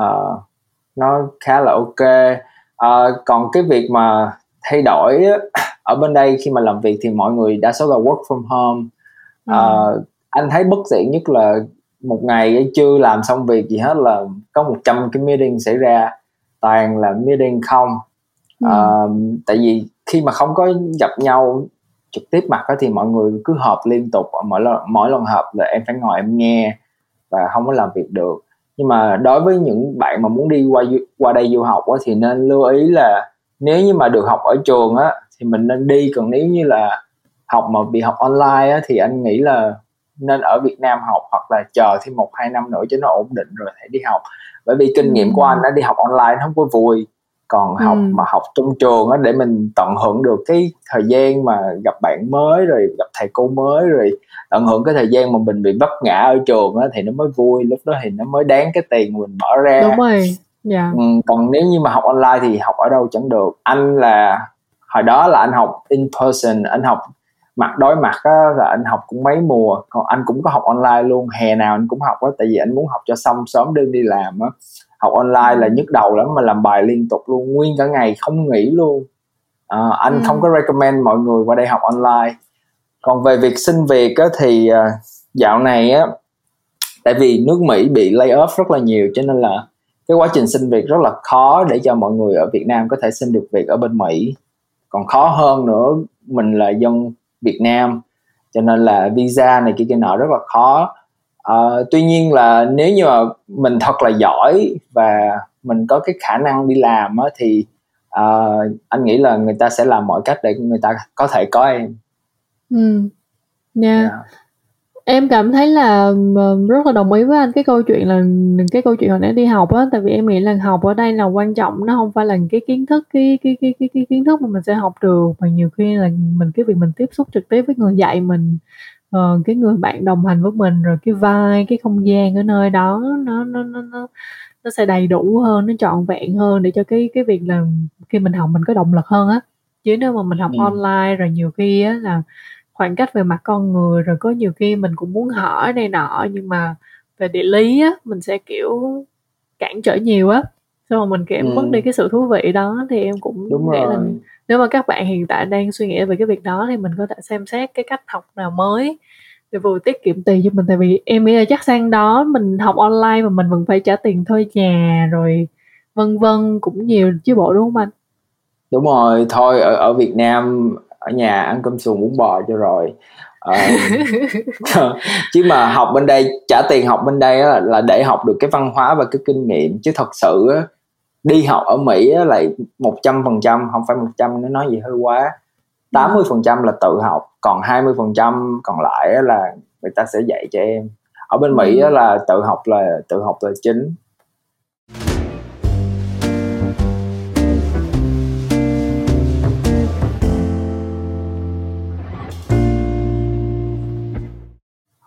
uh, nó khá là ok. Uh, còn cái việc mà thay đổi ở bên đây khi mà làm việc thì mọi người đa số là work from home. Uh, anh thấy bất tiện nhất là một ngày chưa làm xong việc gì hết là có 100 cái meeting xảy ra toàn là meeting không ừ. uh, tại vì khi mà không có gặp nhau trực tiếp mặt đó thì mọi người cứ họp liên tục mỗi lần mỗi lần họp là em phải ngồi em nghe và không có làm việc được. Nhưng mà đối với những bạn mà muốn đi qua qua đây du học á, thì nên lưu ý là nếu như mà được học ở trường á thì mình nên đi. Còn nếu như là học mà bị học online á, thì anh nghĩ là nên ở Việt Nam học hoặc là chờ thêm một hai năm nữa cho nó ổn định rồi hãy đi học. Bởi vì kinh nghiệm của anh đã đi học online không có vui còn học ừ. mà học trong trường á để mình tận hưởng được cái thời gian mà gặp bạn mới rồi gặp thầy cô mới rồi tận hưởng cái thời gian mà mình bị vấp ngã ở trường á thì nó mới vui lúc đó thì nó mới đáng cái tiền mình bỏ ra đúng rồi yeah. Dạ. ừ, còn nếu như mà học online thì học ở đâu chẳng được anh là hồi đó là anh học in person anh học mặt đối mặt á, là anh học cũng mấy mùa còn anh cũng có học online luôn hè nào anh cũng học á tại vì anh muốn học cho xong sớm đương đi làm á học online là nhức đầu lắm mà làm bài liên tục luôn nguyên cả ngày không nghỉ luôn. À, anh ừ. không có recommend mọi người qua đây học online. Còn về việc xin việc á, thì uh, dạo này á tại vì nước Mỹ bị lay off rất là nhiều cho nên là cái quá trình xin việc rất là khó để cho mọi người ở Việt Nam có thể xin được việc ở bên Mỹ. Còn khó hơn nữa mình là dân Việt Nam cho nên là visa này kia kia nọ rất là khó uh, tuy nhiên là nếu như mà mình thật là giỏi và mình có cái khả năng đi làm á, thì uh, anh nghĩ là người ta sẽ làm mọi cách để người ta có thể có em. Ừ yeah. yeah em cảm thấy là rất là đồng ý với anh cái câu chuyện là cái câu chuyện hồi nãy đi học á tại vì em nghĩ là học ở đây là quan trọng nó không phải là cái kiến thức cái cái cái cái, cái kiến thức mà mình sẽ học được mà nhiều khi là mình cái việc mình tiếp xúc trực tiếp với người dạy mình uh, cái người bạn đồng hành với mình rồi cái vai cái không gian ở nơi đó nó nó nó nó nó sẽ đầy đủ hơn nó trọn vẹn hơn để cho cái cái việc là khi mình học mình có động lực hơn á chứ nếu mà mình học ừ. online rồi nhiều khi á là khoảng cách về mặt con người rồi có nhiều khi mình cũng muốn hỏi này nọ nhưng mà về địa lý á mình sẽ kiểu cản trở nhiều á xong rồi mình kiểu ừ. mất đi cái sự thú vị đó thì em cũng Đúng nghĩ rồi. là nếu mà các bạn hiện tại đang suy nghĩ về cái việc đó thì mình có thể xem xét cái cách học nào mới để vừa tiết kiệm tiền cho mình. Tại vì em nghĩ là chắc sang đó mình học online mà mình vẫn phải trả tiền thuê nhà rồi vân vân cũng nhiều chứ bộ đúng không anh? Đúng rồi thôi ở ở Việt Nam ở nhà ăn cơm xuồng bún bò cho rồi. Uh, chứ mà học bên đây trả tiền học bên đây là, là để học được cái văn hóa và cái kinh nghiệm. Chứ thật sự á, đi học ở Mỹ á, lại một trăm phần trăm không phải một trăm nó nói gì hơi quá. 80 phần trăm là tự học còn 20 phần trăm còn lại là người ta sẽ dạy cho em. Ở bên Mỹ ừ. là tự học là tự học là chính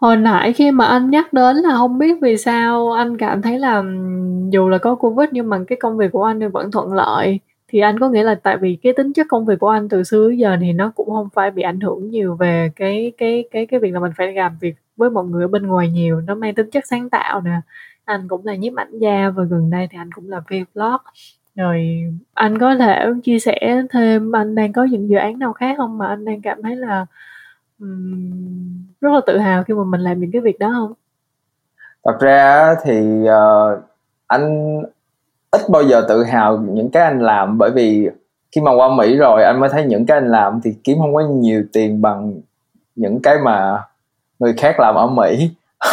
Hồi nãy khi mà anh nhắc đến là không biết vì sao anh cảm thấy là dù là có Covid nhưng mà cái công việc của anh thì vẫn thuận lợi. Thì anh có nghĩa là tại vì cái tính chất công việc của anh từ xưa đến giờ thì nó cũng không phải bị ảnh hưởng nhiều về cái cái cái cái việc là mình phải làm việc với mọi người ở bên ngoài nhiều, nó mang tính chất sáng tạo nè. Anh cũng là nhiếp ảnh gia và gần đây thì anh cũng là vlog. Rồi anh có thể chia sẻ thêm anh đang có những dự án nào khác không mà anh đang cảm thấy là rất là tự hào khi mà mình làm những cái việc đó không? Thật ra thì uh, anh ít bao giờ tự hào những cái anh làm bởi vì khi mà qua Mỹ rồi anh mới thấy những cái anh làm thì kiếm không có nhiều tiền bằng những cái mà người khác làm ở Mỹ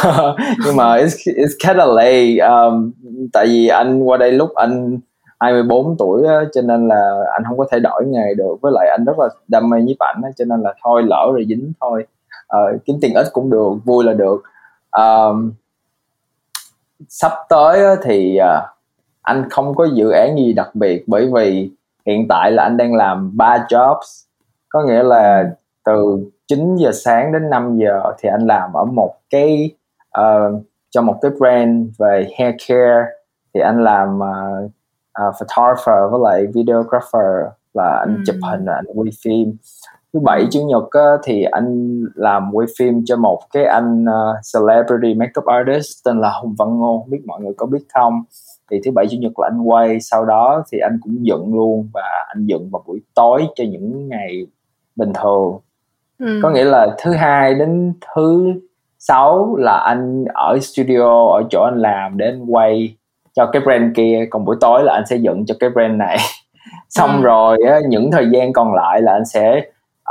nhưng mà it's, it's kind of late um, tại vì anh qua đây lúc anh 24 tuổi á, cho nên là anh không có thể đổi nghề được. Với lại anh rất là đam mê nhiếp ảnh á, cho nên là thôi lỡ rồi dính thôi. À, kiếm tiền ít cũng được vui là được. À, sắp tới á, thì à, anh không có dự án gì đặc biệt bởi vì hiện tại là anh đang làm ba jobs. Có nghĩa là từ 9 giờ sáng đến 5 giờ thì anh làm ở một cái uh, cho một cái brand về hair care. Thì anh làm uh, uh, photographer với lại videographer là anh ừ. chụp hình anh quay phim. Thứ bảy chủ nhật á, thì anh làm quay phim cho một cái anh uh, celebrity makeup artist tên là Hùng Văn Ngô biết mọi người có biết không? Thì thứ bảy chủ nhật là anh quay sau đó thì anh cũng dựng luôn và anh dựng vào buổi tối cho những ngày bình thường. Ừ. có nghĩa là thứ hai đến thứ sáu là anh ở studio ở chỗ anh làm để anh quay cho cái brand kia. Còn buổi tối là anh sẽ dựng cho cái brand này. Xong ừ. rồi á, những thời gian còn lại là anh sẽ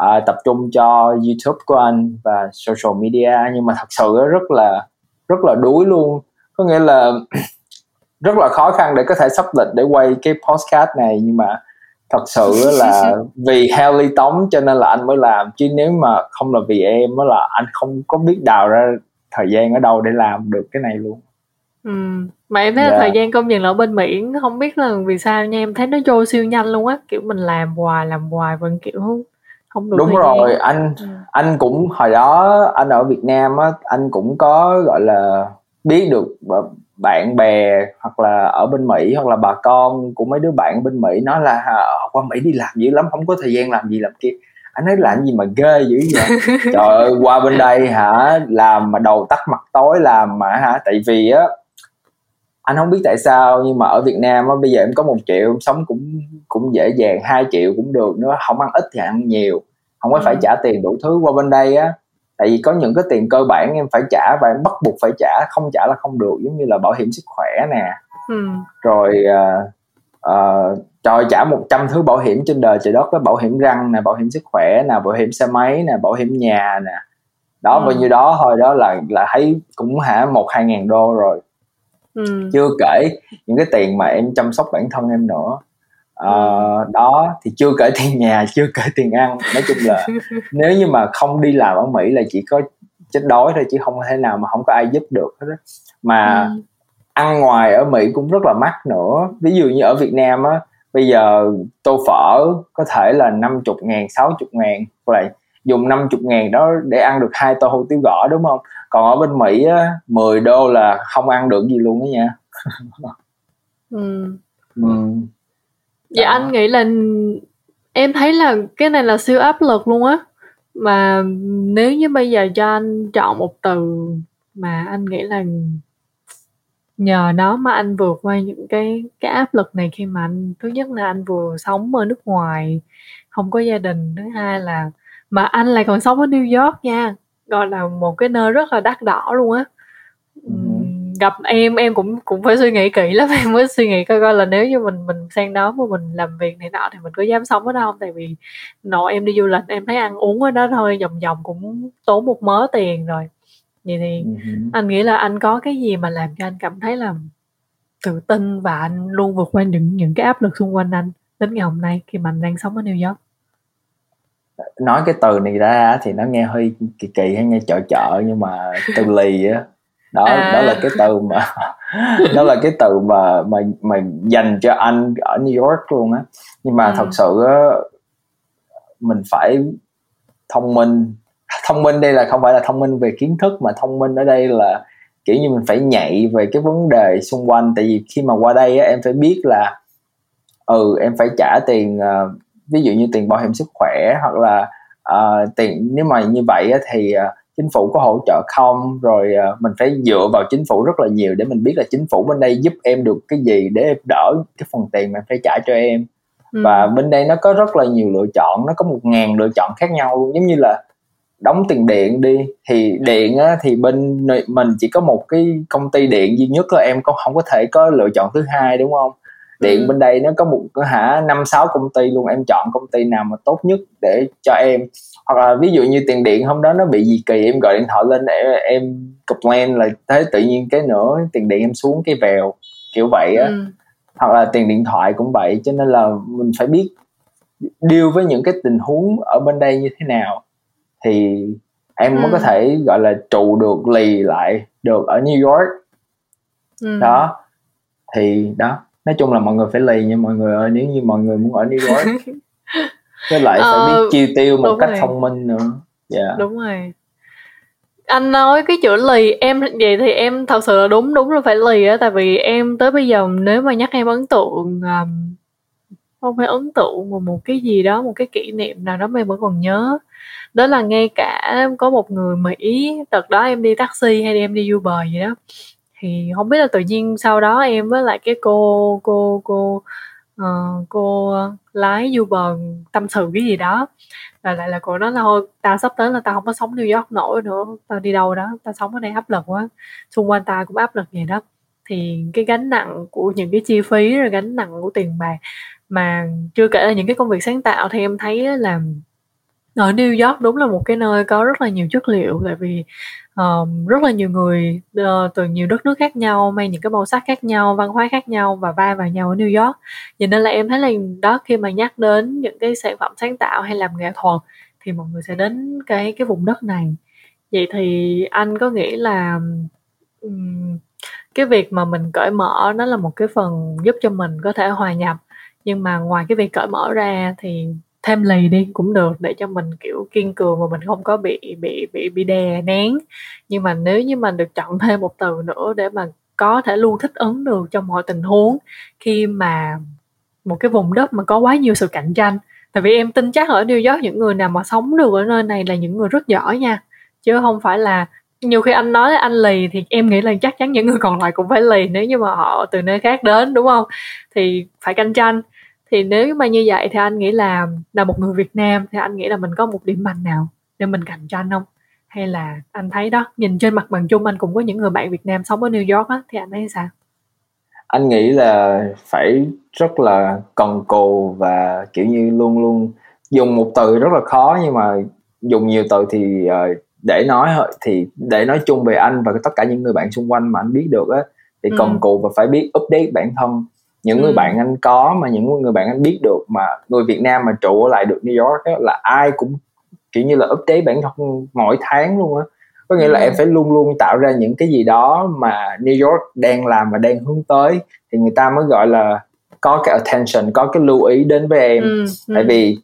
uh, tập trung cho youtube của anh và social media. Nhưng mà thật sự rất là rất là đuối luôn. Có nghĩa là rất là khó khăn để có thể sắp lịch để quay cái podcast này. Nhưng mà thật sự là vì Haley tống cho nên là anh mới làm. Chứ nếu mà không là vì em đó là anh không có biết đào ra thời gian ở đâu để làm được cái này luôn. Ừm, mà em thấy là thời gian công nhận là ở bên Mỹ không biết là vì sao nha em thấy nó trôi siêu nhanh luôn á. Kiểu mình làm hoài làm hoài vẫn kiểu không đủ đúng rồi gian. anh ừ. anh cũng hồi đó anh ở Việt Nam á anh cũng có gọi là biết được bạn bè hoặc là ở bên Mỹ hoặc là bà con của mấy đứa bạn bên Mỹ nói là qua Mỹ đi làm dữ lắm không có thời gian làm gì làm kia. Anh nói làm gì mà ghê dữ vậy? Trời ơi qua bên đây hả làm mà đầu tắt mặt tối làm mà hả? Tại vì á anh không biết tại sao nhưng mà ở Việt Nam á bây giờ em có một triệu em sống cũng cũng dễ dàng hai triệu cũng được nữa không ăn ít thì ăn nhiều không có ừ. phải trả tiền đủ thứ qua bên đây á tại vì có những cái tiền cơ bản em phải trả và em bắt buộc phải trả không trả là không được giống như là bảo hiểm sức khỏe nè ừ. rồi uh, uh, trời trả 100 thứ bảo hiểm trên đời trời đất có bảo hiểm răng nè bảo hiểm sức khỏe nè bảo hiểm xe máy nè bảo hiểm nhà nè đó ừ. bao nhiêu đó thôi đó là là thấy cũng hả một hai ngàn đô rồi ừ. chưa kể những cái tiền mà em chăm sóc bản thân em nữa à, ừ. đó thì chưa kể tiền nhà chưa kể tiền ăn nói chung là nếu như mà không đi làm ở mỹ là chỉ có chết đói thôi chứ không thể nào mà không có ai giúp được hết đó. mà ừ. ăn ngoài ở mỹ cũng rất là mắc nữa ví dụ như ở việt nam á bây giờ tô phở có thể là 50 ngàn 60 ngàn lại dùng 50 ngàn đó để ăn được hai tô hủ tiếu gõ đúng không còn ở bên Mỹ á 10 đô là không ăn được gì luôn đó nha ừ. ừ. Vậy đó. anh nghĩ là em thấy là cái này là siêu áp lực luôn á mà nếu như bây giờ cho anh chọn một từ mà anh nghĩ là nhờ nó mà anh vượt qua những cái cái áp lực này khi mà anh thứ nhất là anh vừa sống ở nước ngoài không có gia đình thứ hai là mà anh lại còn sống ở New York nha. Gọi là một cái nơi rất là đắt đỏ luôn á. Ừ. gặp em em cũng cũng phải suy nghĩ kỹ lắm. Em mới suy nghĩ coi coi là nếu như mình mình sang đó mà mình làm việc này nọ thì mình có dám sống ở đó không tại vì nội em đi du lịch em thấy ăn uống ở đó thôi vòng vòng cũng tốn một mớ tiền rồi. Vậy thì uh-huh. anh nghĩ là anh có cái gì mà làm cho anh cảm thấy là tự tin và anh luôn vượt qua những những cái áp lực xung quanh anh đến ngày hôm nay khi mà anh đang sống ở New York nói cái từ này ra thì nó nghe hơi kỳ kỳ hay nghe chợ chợ nhưng mà từ lì á đó à. đó là cái từ mà đó là cái từ mà mà mà dành cho anh ở New York luôn á nhưng mà ừ. thật sự á mình phải thông minh thông minh đây là không phải là thông minh về kiến thức mà thông minh ở đây là kiểu như mình phải nhạy về cái vấn đề xung quanh tại vì khi mà qua đây á, em phải biết là ừ em phải trả tiền uh, ví dụ như tiền bảo hiểm sức khỏe hoặc là uh, tiền nếu mà như vậy thì uh, chính phủ có hỗ trợ không? Rồi uh, mình phải dựa vào chính phủ rất là nhiều để mình biết là chính phủ bên đây giúp em được cái gì để em đỡ cái phần tiền mà phải trả cho em. Ừ. và bên đây nó có rất là nhiều lựa chọn nó có một ngàn lựa chọn khác nhau luôn. Giống như là đóng tiền điện đi thì điện á, thì bên mình chỉ có một cái công ty điện duy nhất là em không không có thể có lựa chọn thứ hai đúng không điện ừ. bên đây nó có một hả năm sáu công ty luôn em chọn công ty nào mà tốt nhất để cho em hoặc là ví dụ như tiền điện hôm đó nó bị gì kỳ em gọi điện thoại lên để em complain là thế tự nhiên cái nữa tiền điện em xuống cái vèo kiểu vậy á ừ. hoặc là tiền điện thoại cũng vậy cho nên là mình phải biết deal với những cái tình huống ở bên đây như thế nào thì em ừ. mới có thể gọi là trụ được lì lại được ở New York ừ. đó thì đó nói chung là mọi người phải lì nha mọi người ơi nếu như mọi người muốn ở New York với lại phải biết ờ, chi tiêu một cách rồi. thông minh nữa yeah. đúng rồi anh nói cái chữ lì em vậy thì em thật sự là đúng đúng là phải lì á tại vì em tới bây giờ nếu mà nhắc em ấn tượng um, không phải ấn tượng mà một cái gì đó một cái kỷ niệm nào đó em vẫn còn nhớ đó là ngay cả có một người mỹ đợt đó em đi taxi hay em đi uber gì đó thì không biết là tự nhiên sau đó em với lại cái cô cô cô uh, cô lái Uber tâm sự cái gì đó. Và lại là cô nói là thôi ta sắp tới là ta không có sống New York nổi nữa ta đi đâu đó ta sống ở đây áp lực quá xung quanh ta cũng áp lực vậy đó. Thì cái gánh nặng của những cái chi phí rồi gánh nặng của tiền bạc mà chưa kể là những cái công việc sáng tạo thì em thấy là ở New York đúng là một cái nơi có rất là nhiều chất liệu. Tại vì um, rất là nhiều người uh, từ nhiều đất nước khác nhau mang những cái màu sắc khác nhau văn hóa khác nhau và va vào nhau ở New York. Vậy nên là em thấy là đó khi mà nhắc đến những cái sản phẩm sáng tạo hay làm nghệ thuật thì mọi người sẽ đến cái cái vùng đất này. Vậy thì anh có nghĩ là um, cái việc mà mình cởi mở nó là một cái phần giúp cho mình có thể hòa nhập nhưng mà ngoài cái việc cởi mở ra thì thêm lì đi cũng được, để cho mình, kiểu, kiên cường và mình không có bị bị bị bị đè nén. Nhưng mà nếu như mình được chọn thêm một từ nữa để mà có thể luôn thích ứng được trong mọi tình huống khi mà một cái vùng đất mà có quá nhiều sự cạnh tranh. Tại vì em tin chắc ở New York những người nào mà sống được ở nơi này là những người rất giỏi nha. Chứ không phải là, nhiều khi anh nói anh lì thì em nghĩ là chắc chắn những người còn lại cũng phải lì nếu như mà họ từ nơi khác đến, đúng không? Thì phải cạnh tranh thì nếu mà như vậy thì anh nghĩ là là một người Việt Nam thì anh nghĩ là mình có một điểm mạnh nào để mình cạnh tranh không? Hay là anh thấy đó nhìn trên mặt bằng chung anh cũng có những người bạn Việt Nam sống ở New York á thì anh thấy sao? Anh nghĩ là phải rất là cần cù và kiểu như luôn luôn dùng một từ rất là khó nhưng mà dùng nhiều từ thì uh, để nói thì để nói chung về anh và tất cả những người bạn xung quanh mà anh biết được á thì cần ừ. cù và phải biết update bản thân những ừ. người bạn anh có mà những người bạn anh biết được mà người Việt Nam mà trụ ở lại được New York á, là ai cũng kiểu như là update bản thân mỗi tháng luôn á có nghĩa ừ. là em phải luôn luôn tạo ra những cái gì đó mà New York đang làm và đang hướng tới thì người ta mới gọi là có cái attention có cái lưu ý đến với em ừ. Ừ. tại vì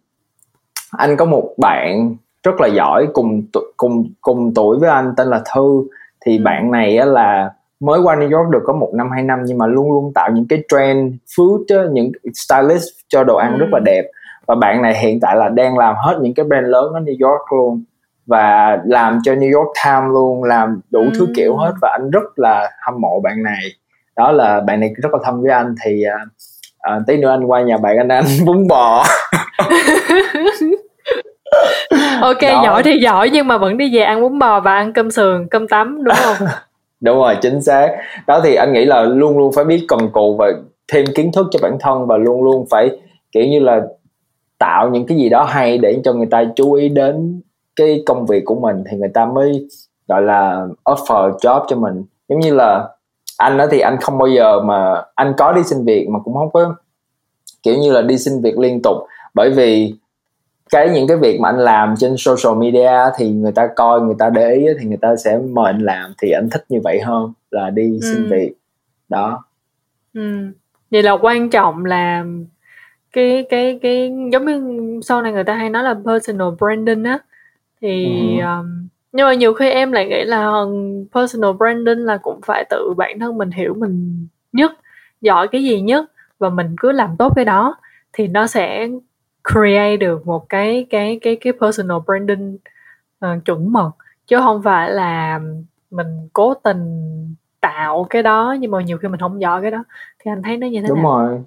anh có một bạn rất là giỏi cùng cùng cùng tuổi với anh tên là Thư thì ừ. bạn này á là mới qua New York được có một năm hai năm nhưng mà luôn luôn tạo những cái trend food những stylist cho đồ ăn ừ. rất là đẹp và bạn này hiện tại là đang làm hết những cái brand lớn ở New York luôn và làm cho New York Times luôn làm đủ ừ. thứ kiểu hết và anh rất là hâm mộ bạn này đó là bạn này rất là thân với anh thì uh, uh, tí nữa anh qua nhà bạn anh ăn bún bò ok đó. giỏi thì giỏi nhưng mà vẫn đi về ăn bún bò và ăn cơm sườn cơm tấm đúng không đúng rồi, chính xác. Đó thì anh nghĩ là luôn luôn phải biết cần cù và thêm kiến thức cho bản thân và luôn luôn phải, kiểu như là, tạo những cái gì đó hay để cho người ta chú ý đến cái công việc của mình thì người ta mới, gọi là, offer job cho mình. Giống như là anh đó thì anh không bao giờ mà, anh có đi xin việc mà cũng không có, kiểu như là đi xin việc liên tục. Bởi vì cái những cái việc mà anh làm trên social media thì người ta coi người ta để ý thì người ta sẽ mời anh làm thì anh thích như vậy hơn là đi ừ. xin việc đó ừ. vậy là quan trọng là cái cái cái giống như sau này người ta hay nói là personal branding á thì ừ. um, nhưng mà nhiều khi em lại nghĩ là personal branding là cũng phải tự bản thân mình hiểu mình nhất giỏi cái gì nhất và mình cứ làm tốt cái đó thì nó sẽ create được một cái cái cái cái personal branding uh, chuẩn mực. Chứ không phải là mình cố tình tạo cái đó nhưng mà nhiều khi mình không giỏi cái đó. Thì anh thấy nó như thế đúng nào? rồi.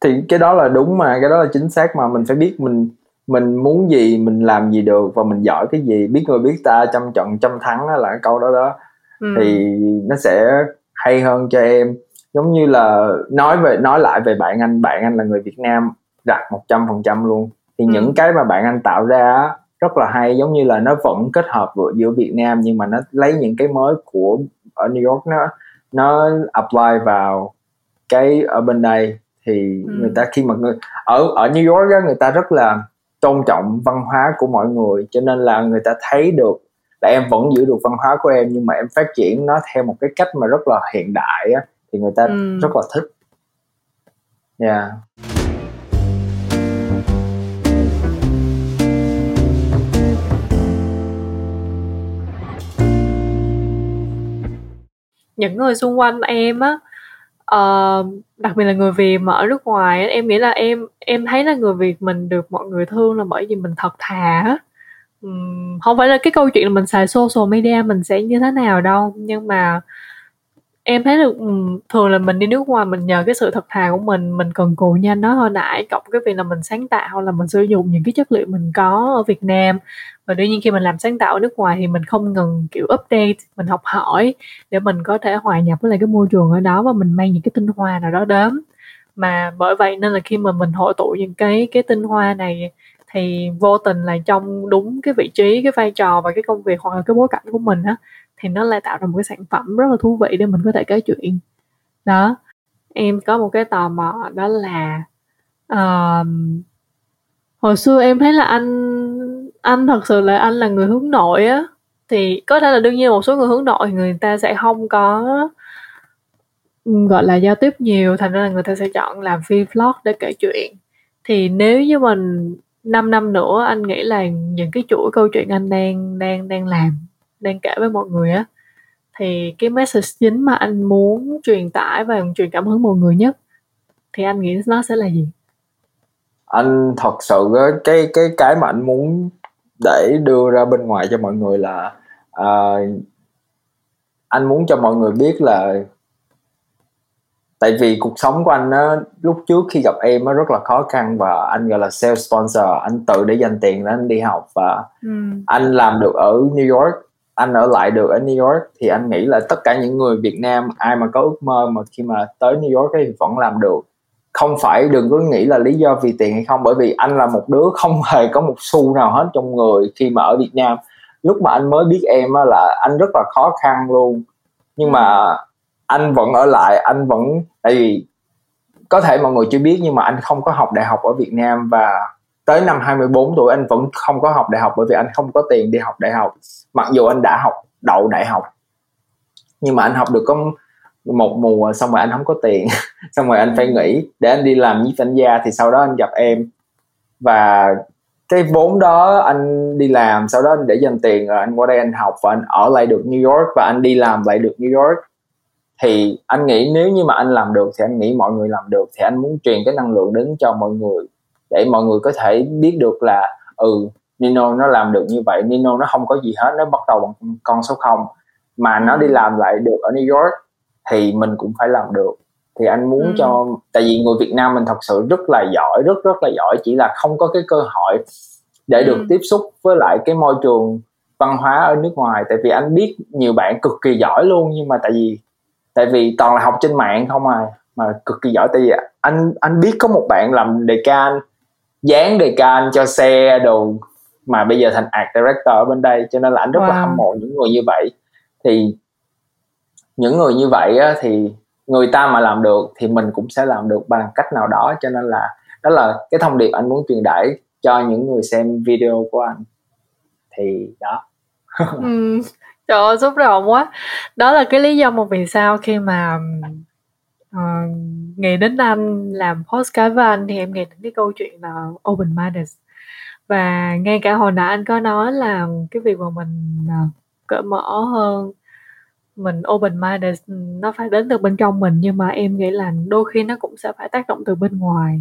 Thì cái đó là đúng mà cái đó là chính xác mà. Mình phải biết mình mình muốn gì mình làm gì được và mình giỏi cái gì. Biết người biết ta trăm trận trăm thắng đó là cái câu đó đó. Ừ. thì nó sẽ hay hơn cho em. Giống như là nói về nói lại về bạn anh bạn anh là người Việt Nam đặt một trăm phần trăm luôn thì ừ. những cái mà bạn anh tạo ra rất là hay giống như là nó vẫn kết hợp giữa Việt Nam nhưng mà nó lấy những cái mới của ở New York nó nó apply vào cái ở bên đây thì ừ. người ta khi mà người ở ở New York á, người ta rất là tôn trọng văn hóa của mọi người cho nên là người ta thấy được là em vẫn giữ được văn hóa của em nhưng mà em phát triển nó theo một cái cách mà rất là hiện đại á, thì người ta ừ. rất là thích yeah những người xung quanh em á uh, đặc biệt là người Việt mà ở nước ngoài em nghĩ là em em thấy là người Việt mình được mọi người thương là bởi vì mình thật thà um, không phải là cái câu chuyện là mình xài social media mình sẽ như thế nào đâu nhưng mà em thấy được thường là mình đi nước ngoài mình nhờ cái sự thật thà của mình mình cần cù nhanh nó hồi nãy cộng cái việc là mình sáng tạo là mình sử dụng những cái chất liệu mình có ở Việt Nam và đương nhiên khi mình làm sáng tạo ở nước ngoài thì mình không ngừng kiểu update mình học hỏi để mình có thể hòa nhập với lại cái môi trường ở đó và mình mang những cái tinh hoa nào đó đến. Mà bởi vậy nên là khi mà mình hội tụ những cái cái tinh hoa này thì vô tình là trong đúng cái vị trí cái vai trò và cái công việc hoặc là cái bối cảnh của mình á thì nó lại tạo ra một cái sản phẩm rất là thú vị để mình có thể kể chuyện. Đó em có một cái tò mò đó là uh, hồi xưa em thấy là anh anh thật sự là anh là người hướng nội á. Thì có thể là đương nhiên một số người hướng nội người ta sẽ không có, gọi là, giao tiếp nhiều. Thành ra là người ta sẽ chọn làm phim vlog để kể chuyện. Thì nếu như mình 5 năm nữa anh nghĩ là những cái chuỗi câu chuyện anh đang đang đang làm, đang kể với mọi người á, thì cái message chính mà anh muốn truyền tải và truyền cảm hứng mọi người nhất, thì anh nghĩ nó sẽ là gì? Anh thật sự cái cái cái mà anh muốn để đưa ra bên ngoài cho mọi người là uh, anh muốn cho mọi người biết là tại vì cuộc sống của anh á lúc trước khi gặp em nó rất là khó khăn và anh gọi là self sponsor anh tự để dành tiền để anh đi học và ừ. anh làm được ở New York anh ở lại được ở New York thì anh nghĩ là tất cả những người Việt Nam ai mà có ước mơ mà khi mà tới New York thì vẫn làm được không phải đừng có nghĩ là lý do vì tiền hay không, bởi vì anh là một đứa không hề có một xu nào hết trong người khi mà ở Việt Nam. Lúc mà anh mới biết em á là anh rất là khó khăn luôn. Nhưng mà anh vẫn ở lại, anh vẫn, tại vì có thể mọi người chưa biết nhưng mà anh không có học đại học ở Việt Nam và tới năm 24 tuổi anh vẫn không có học đại học bởi vì anh không có tiền đi học đại học. Mặc dù anh đã học đậu đại học, nhưng mà anh học được có một mùa xong rồi anh không có tiền xong rồi anh phải nghỉ để anh đi làm nhiếp ảnh gia thì sau đó anh gặp em. Và cái vốn đó anh đi làm sau đó anh để dành tiền rồi anh qua đây anh học và anh ở lại được New York và anh đi làm lại được New York. Thì anh nghĩ nếu như mà anh làm được thì anh nghĩ mọi người làm được thì anh muốn truyền cái năng lượng đến cho mọi người để mọi người có thể biết được là ừ Nino nó làm được như vậy Nino nó không có gì hết nó bắt đầu bằng con số không mà nó đi làm lại được ở New York thì mình cũng phải làm được thì anh muốn ừ. cho tại vì người Việt Nam mình thật sự rất là giỏi rất rất là giỏi chỉ là không có cái cơ hội để được ừ. tiếp xúc với lại cái môi trường văn hóa ở nước ngoài tại vì anh biết nhiều bạn cực kỳ giỏi luôn nhưng mà tại vì tại vì toàn là học trên mạng không à mà cực kỳ giỏi tại vì anh anh biết có một bạn làm đề can dán đề can cho xe đồ mà bây giờ thành art director ở bên đây cho nên là anh rất wow. là hâm mộ những người như vậy thì những người như vậy á, thì người ta mà làm được thì mình cũng sẽ làm được bằng cách nào đó. Cho nên là đó là cái thông điệp anh muốn truyền tải cho những người xem video của anh. Thì đó. Ừ. trời ơi xúc động quá. Đó là cái lý do một vì sao khi mà uh, nghĩ đến anh làm postcard với anh thì em nghe đến cái câu chuyện là open minded. Và ngay cả hồi nãy anh có nói là cái việc mà mình uh, cởi mở hơn mình open minded nó phải đến từ bên trong mình nhưng mà em nghĩ là đôi khi nó cũng sẽ phải tác động từ bên ngoài.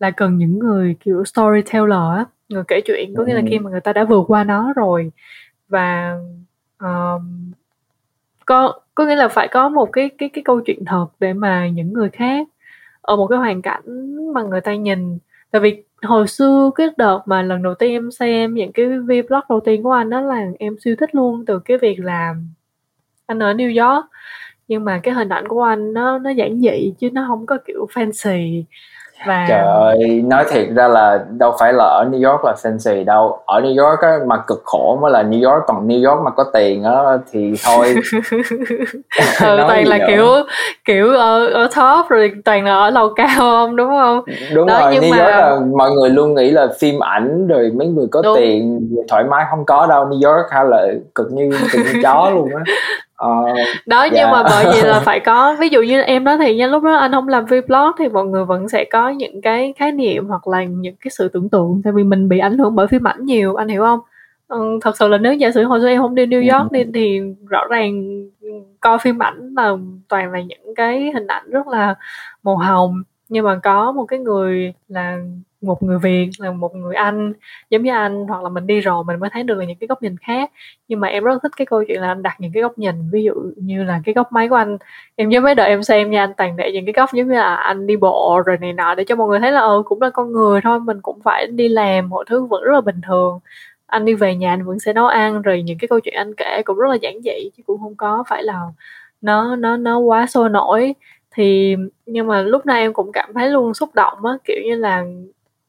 Là cần những người kiểu storyteller á người kể chuyện có nghĩa là khi mà người ta đã vượt qua nó rồi. Và um, có có nghĩa là phải có một cái cái cái câu chuyện thật để mà những người khác ở một cái hoàn cảnh mà người ta nhìn. Tại vì hồi xưa cái đợt mà lần đầu tiên em xem những cái vlog đầu tiên của anh đó là em siêu thích luôn từ cái việc là anh ở New York. Nhưng mà cái hình ảnh của anh nó nó giản dị chứ nó không có kiểu fancy. Và trời ơi nói thiệt ra là đâu phải là ở New York là fancy đâu. Ở New York á, mà cực khổ mới là New York còn New York mà có tiền á thì thôi. Ừ, toàn là nữa. kiểu kiểu ở ở top rồi toàn là ở lầu cao không đúng không? Đúng Đó, rồi nhưng New mà... York là mọi người luôn nghĩ là phim ảnh rồi mấy người có đúng. tiền thoải mái không có đâu. New York hay là cực như cực như chó luôn á Uh, đó dạ. nhưng mà bởi vì là phải có ví dụ như em nói thì nha lúc đó anh không làm vlog thì mọi người vẫn sẽ có những cái khái niệm hoặc là những cái sự tưởng tượng. Tại vì mình bị ảnh hưởng bởi phim ảnh nhiều anh hiểu không? Ừ, thật sự là nếu giả sử hồi xưa em không đi New York đi thì rõ ràng coi phim ảnh là toàn là những cái hình ảnh rất là màu hồng. Nhưng mà có một cái người là một người Việt là một người Anh, giống như anh, hoặc là mình đi rồi mình mới thấy được là những cái góc nhìn khác. Nhưng mà em rất thích cái câu chuyện là anh đặt những cái góc nhìn, ví dụ như là cái góc máy của anh. Em nhớ mấy đợi em xem nha, anh toàn để những cái góc giống như là anh đi bộ rồi này nọ để cho mọi người thấy là ừ cũng là con người thôi, mình cũng phải đi làm, mọi thứ vẫn rất là bình thường. Anh đi về nhà anh vẫn sẽ nấu ăn, rồi những cái câu chuyện anh kể cũng rất là giản dị, chứ cũng không có phải là nó nó nó quá sôi nổi. Thì, nhưng mà lúc này em cũng cảm thấy luôn xúc động á, kiểu như là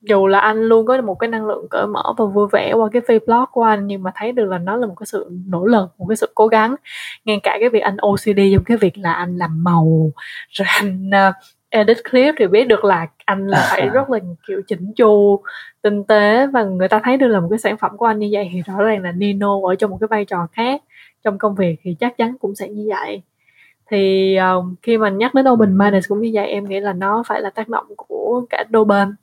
dù là anh luôn có một cái năng lượng cởi mở và vui vẻ qua cái vlog của anh nhưng mà thấy được là nó là một cái sự nỗ lực một cái sự cố gắng. Ngay cả cái việc anh OCD trong cái việc là anh làm màu rồi anh uh, edit clip thì biết được là anh là phải rất là kiểu chỉnh chu tinh tế và người ta thấy được là một cái sản phẩm của anh như vậy thì rõ ràng là Nino ở trong một cái vai trò khác trong công việc thì chắc chắn cũng sẽ như vậy. Thì uh, khi mà nhắc đến open minded cũng như vậy em nghĩ là nó phải là tác động của cả đôi bên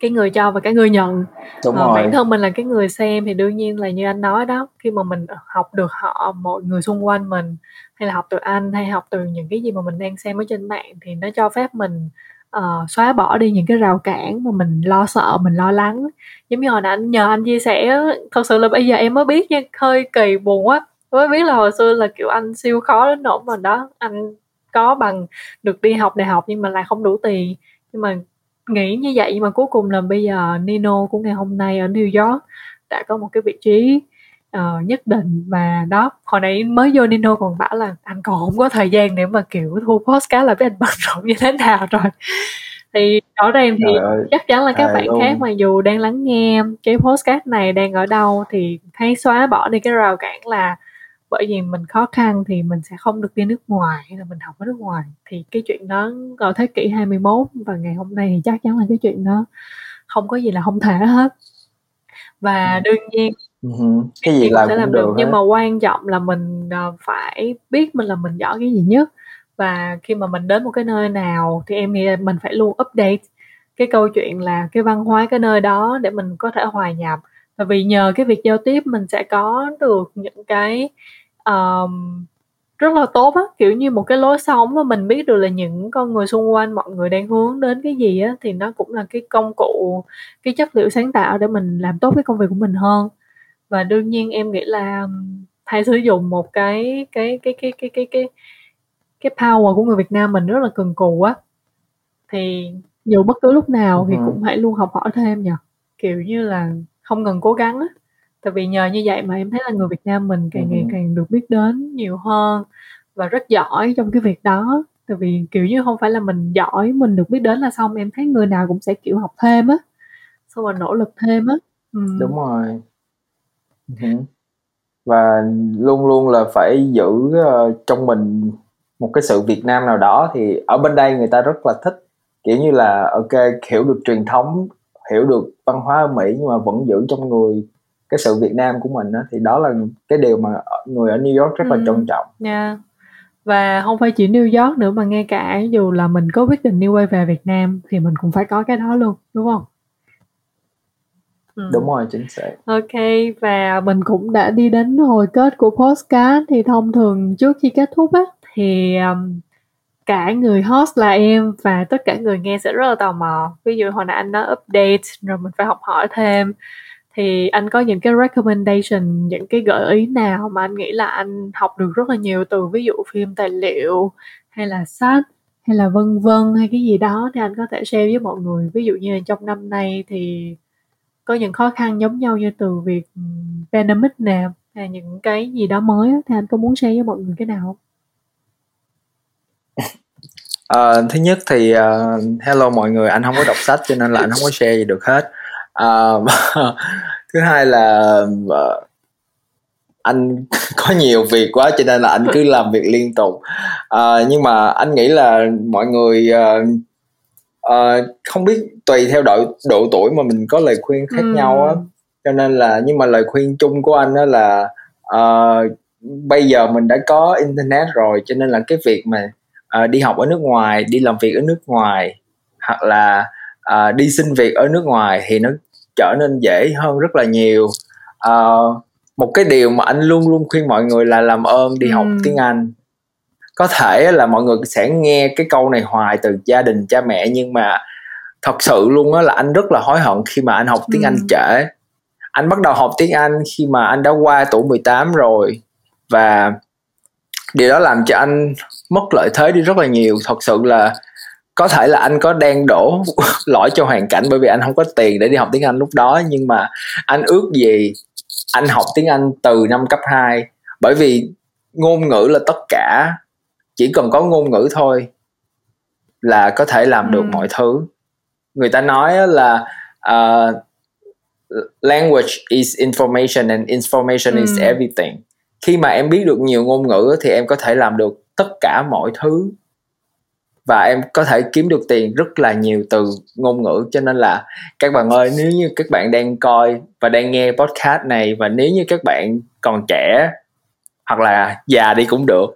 cái người cho và cái người nhận. Đúng ờ, bản thân mình là cái người xem thì đương nhiên là như anh nói đó khi mà mình học được họ mọi người xung quanh mình hay là học từ anh hay học từ những cái gì mà mình đang xem ở trên mạng thì nó cho phép mình uh, xóa bỏ đi những cái rào cản mà mình lo sợ mình lo lắng. Giống như hồi nãy anh nhờ anh chia sẻ thật sự là bây giờ em mới biết nha hơi kỳ buồn quá. Mới biết là hồi xưa là kiểu anh siêu khó đến nỗi mà đó anh có bằng được đi học đại học nhưng mà lại không đủ tiền. Nhưng mà nghĩ như vậy mà cuối cùng là bây giờ Nino của ngày hôm nay ở New York đã có một cái vị trí uh, nhất định và đó hồi nãy mới vô Nino còn bảo là anh còn không có thời gian để mà kiểu thu postcard là biết anh bận rộn như thế nào rồi thì rõ ràng thì chắc chắn là các bạn luôn. khác mà dù đang lắng nghe cái postcard này đang ở đâu thì hãy xóa bỏ đi cái rào cản là bởi vì mình khó khăn thì mình sẽ không được đi nước ngoài hay là mình học ở nước ngoài thì cái chuyện đó ở thế kỷ 21 và ngày hôm nay thì chắc chắn là cái chuyện đó không có gì là không thể hết và ừ. đương nhiên uh-huh. cái gì làm sẽ làm được, được nhưng mà quan trọng là mình uh, phải biết mình là mình giỏi cái gì nhất và khi mà mình đến một cái nơi nào thì em nghĩ là mình phải luôn update cái câu chuyện là cái văn hóa cái nơi đó để mình có thể hòa nhập và vì nhờ cái việc giao tiếp mình sẽ có được những cái um, rất là tốt á. Kiểu như một cái lối sống mà mình biết được là những con người xung quanh mọi người đang hướng đến cái gì á thì nó cũng là cái công cụ cái chất liệu sáng tạo để mình làm tốt cái công việc của mình hơn. Và đương nhiên em nghĩ là hãy sử dụng một cái cái cái cái cái cái cái cái power của người Việt Nam mình rất là cần cù á. Thì dù bất cứ lúc nào thì cũng hãy luôn học hỏi thêm nhỉ kiểu như là không ngừng cố gắng á. Tại vì nhờ như vậy mà em thấy là người Việt Nam mình càng ngày càng được biết đến nhiều hơn và rất giỏi trong cái việc đó. Tại vì kiểu như không phải là mình giỏi mình được biết đến là xong em thấy người nào cũng sẽ kiểu học thêm á xong rồi nỗ lực thêm á. Ừ. đúng rồi. Và luôn luôn là phải giữ uh, trong mình một cái sự Việt Nam nào đó thì ở bên đây người ta rất là thích. Kiểu như là ok hiểu được truyền thống hiểu được văn hóa ở Mỹ nhưng mà vẫn giữ trong người cái sự Việt Nam của mình đó, thì đó là cái điều mà người ở New York rất là ừ. trân trọng. Yeah. Và không phải chỉ New York nữa mà ngay cả dù là mình có quyết định đi quay về Việt Nam thì mình cũng phải có cái đó luôn, đúng không? Ừ. Đúng rồi, chính xác. Ok, và mình cũng đã đi đến hồi kết của postcard thì thông thường trước khi kết thúc á thì um, cả người host là em và tất cả người nghe sẽ rất là tò mò. Ví dụ hồi nãy anh nói update, rồi mình phải học hỏi thêm thì anh có những cái recommendation, những cái gợi ý nào mà anh nghĩ là anh học được rất là nhiều từ, ví dụ phim tài liệu, hay là sách, hay là vân vân, hay cái gì đó thì anh có thể share với mọi người ví dụ như là trong năm nay thì có những khó khăn giống nhau như từ việc ừ, pandemic nè, hay những cái gì đó mới thì anh có muốn share với mọi người cái nào không? Uh, thứ nhất thì uh, hello mọi người anh không có đọc sách cho nên là anh không có share gì được hết. Uh, thứ hai là uh, anh có nhiều việc quá cho nên là anh cứ làm việc liên tục. Uh, nhưng mà anh nghĩ là mọi người uh, uh, không biết tùy theo độ độ tuổi mà mình có lời khuyên khác ừ. nhau á. Cho nên là nhưng mà lời khuyên chung của anh đó là uh, bây giờ mình đã có internet rồi cho nên là cái việc mà uh, đi học ở nước ngoài đi làm việc ở nước ngoài hoặc là uh, đi xin việc ở nước ngoài thì nó trở nên dễ hơn rất là nhiều uh, một cái điều mà anh luôn luôn khuyên mọi người là làm ơn đi ừ. học tiếng anh có thể là mọi người sẽ nghe cái câu này hoài từ gia đình cha mẹ nhưng mà thật sự luôn á là anh rất là hối hận khi mà anh học tiếng ừ. Anh trễ anh bắt đầu học tiếng Anh khi mà anh đã qua tuổi 18 rồi và điều đó làm cho anh mất lợi thế đi rất là nhiều thật sự là có thể là anh có đang đổ lỗi cho hoàn cảnh bởi vì anh không có tiền để đi học tiếng Anh lúc đó nhưng mà anh ước gì anh học tiếng Anh từ năm cấp 2 bởi vì ngôn ngữ là tất cả chỉ cần có ngôn ngữ thôi là có thể làm được ừ. mọi thứ người ta nói là uh, language is information and information ừ. is everything khi mà em biết được nhiều ngôn ngữ thì em có thể làm được tất cả mọi thứ. Và em có thể kiếm được tiền rất là nhiều từ ngôn ngữ cho nên là các bạn ơi nếu như các bạn đang coi và đang nghe podcast này và nếu như các bạn còn trẻ hoặc là già đi cũng được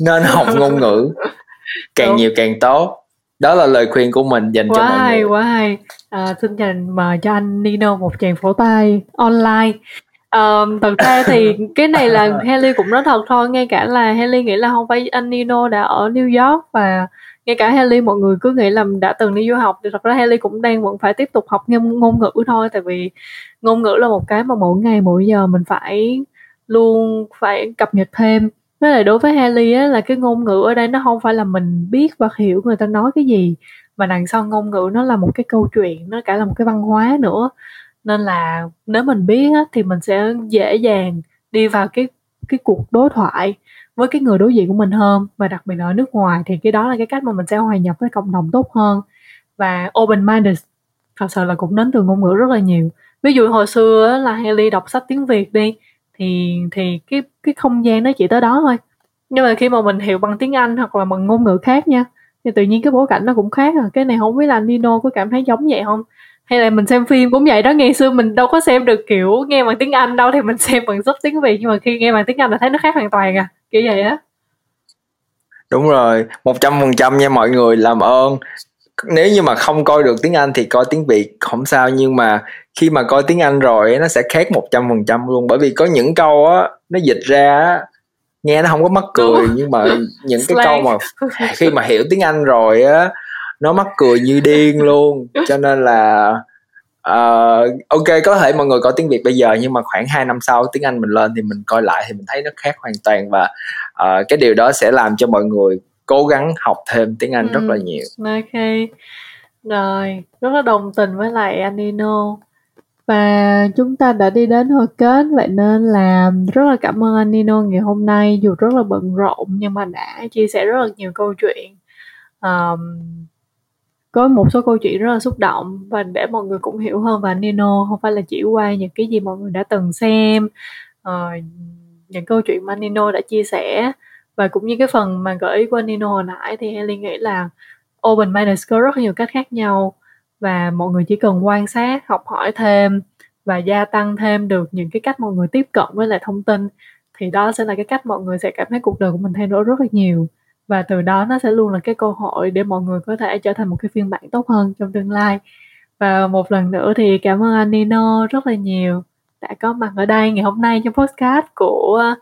nên học ngôn ngữ càng Đúng. nhiều càng tốt. Đó là lời khuyên của mình dành quá cho mọi hay, người. quá hay à, xin dành mời cho anh Nino một tràng phổ tay online um, thật ra thì cái này là Haley cũng nói thật thôi ngay cả là Haley nghĩ là không phải anh Nino đã ở New York và ngay cả Haley mọi người cứ nghĩ là đã từng đi du học thì thật ra Haley cũng đang vẫn phải tiếp tục học ngôn, ngôn ngữ thôi tại vì ngôn ngữ là một cái mà mỗi ngày mỗi giờ mình phải luôn phải cập nhật thêm. Với lại đối với Haley á là cái ngôn ngữ ở đây nó không phải là mình biết và hiểu người ta nói cái gì mà đằng sau ngôn ngữ nó là một cái câu chuyện nó cả là một cái văn hóa nữa nên là nếu mình biết á, thì mình sẽ dễ dàng đi vào cái cái cuộc đối thoại với cái người đối diện của mình hơn. Và đặc biệt ở nước ngoài thì cái đó là cái cách mà mình sẽ hòa nhập với cộng đồng tốt hơn. Và open minded thật sự là cũng đến từ ngôn ngữ rất là nhiều. Ví dụ hồi xưa là Haley đọc sách tiếng Việt đi thì thì cái cái không gian nó chỉ tới đó thôi. Nhưng mà khi mà mình hiểu bằng tiếng Anh hoặc là bằng ngôn ngữ khác nha thì tự nhiên cái bối cảnh nó cũng khác à. Cái này không biết là Nino có cảm thấy giống vậy không? Hay là mình xem phim cũng vậy đó ngày xưa mình đâu có xem được kiểu nghe bằng tiếng Anh đâu thì mình xem bằng dub tiếng Việt nhưng mà khi nghe bằng tiếng Anh là thấy nó khác hoàn toàn à kiểu vậy á. Đúng rồi một trăm phần trăm nha mọi người làm ơn. Nếu như mà không coi được tiếng Anh thì coi tiếng Việt không sao nhưng mà khi mà coi tiếng Anh rồi nó sẽ khác một trăm phần trăm luôn. Bởi vì có những câu á nó dịch ra nghe nó không có mắc cười nhưng mà những cái câu mà khi mà hiểu tiếng Anh rồi á nó mắc cười như điên luôn. Cho nên là uh, ok có thể mọi người có tiếng việt bây giờ nhưng mà khoảng 2 năm sau tiếng anh mình lên thì mình coi lại thì mình thấy nó khác hoàn toàn và uh, cái điều đó sẽ làm cho mọi người cố gắng học thêm tiếng anh ừ, rất là nhiều. ok. Rồi rất là đồng tình với lại anh Nino. Và chúng ta đã đi đến hồi kết vậy nên là rất là cảm ơn anh Nino ngày hôm nay dù rất là bận rộn nhưng mà đã chia sẻ rất là nhiều câu chuyện. Um, có một số câu chuyện rất là xúc động và để mọi người cũng hiểu hơn và Nino không phải là chỉ qua những cái gì mọi người đã từng xem uh, những câu chuyện mà Nino đã chia sẻ. Và cũng như cái phần mà gợi ý của Nino hồi nãy thì Ellie nghĩ là open minded có rất nhiều cách khác nhau và mọi người chỉ cần quan sát học hỏi thêm và gia tăng thêm được những cái cách mọi người tiếp cận với lại thông tin thì đó sẽ là cái cách mọi người sẽ cảm thấy cuộc đời của mình thay đổi rất là nhiều và từ đó nó sẽ luôn là cái cơ hội để mọi người có thể trở thành một cái phiên bản tốt hơn trong tương lai. Và một lần nữa thì cảm ơn anh Nino rất là nhiều đã có mặt ở đây ngày hôm nay trong podcast của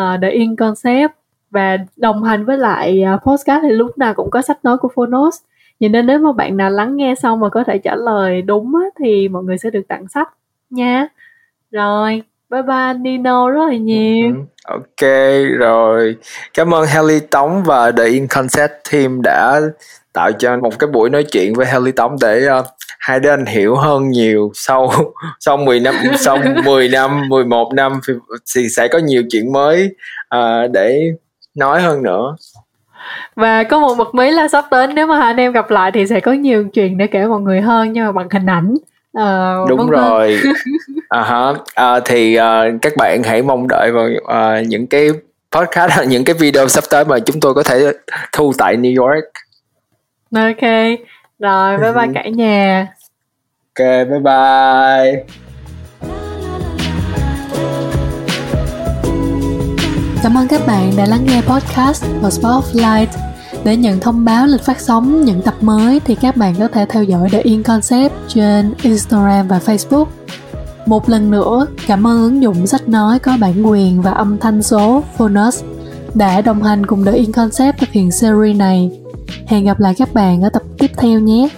uh, The In Concept. Và đồng hành với lại uh, podcast thì lúc nào cũng có sách nói của Phonos. Vậy nên nếu mà bạn nào lắng nghe xong mà có thể trả lời đúng á, thì mọi người sẽ được tặng sách nha. Rồi bye bye Nino rất là nhiều. Ừ, ok rồi. Cảm ơn Helly Tống và The In Concept Team đã tạo cho một cái buổi nói chuyện với Helly Tống để uh, hai đứa anh hiểu hơn nhiều sau sau 10 năm sau 10 năm 11 năm thì sẽ có nhiều chuyện mới uh, để nói hơn nữa. Và có một bật mí là sắp tới nếu mà hai anh em gặp lại thì sẽ có nhiều chuyện để kể mọi người hơn nhưng mà bằng hình ảnh uh, đúng vâng rồi à uh-huh. uh, thì uh, các bạn hãy mong đợi vào uh, những cái podcast những cái video sắp tới mà chúng tôi có thể thu tại New York ok rồi bye bye ừ. cả nhà ok bye bye Cảm ơn các bạn đã lắng nghe podcast của Spotlight. Để nhận thông báo lịch phát sóng những tập mới thì các bạn có thể theo dõi The In Concept trên Instagram và Facebook. Một lần nữa, cảm ơn ứng dụng sách nói có bản quyền và âm thanh số Phonus đã đồng hành cùng The In Concept thực hiện series này. Hẹn gặp lại các bạn ở tập tiếp theo nhé.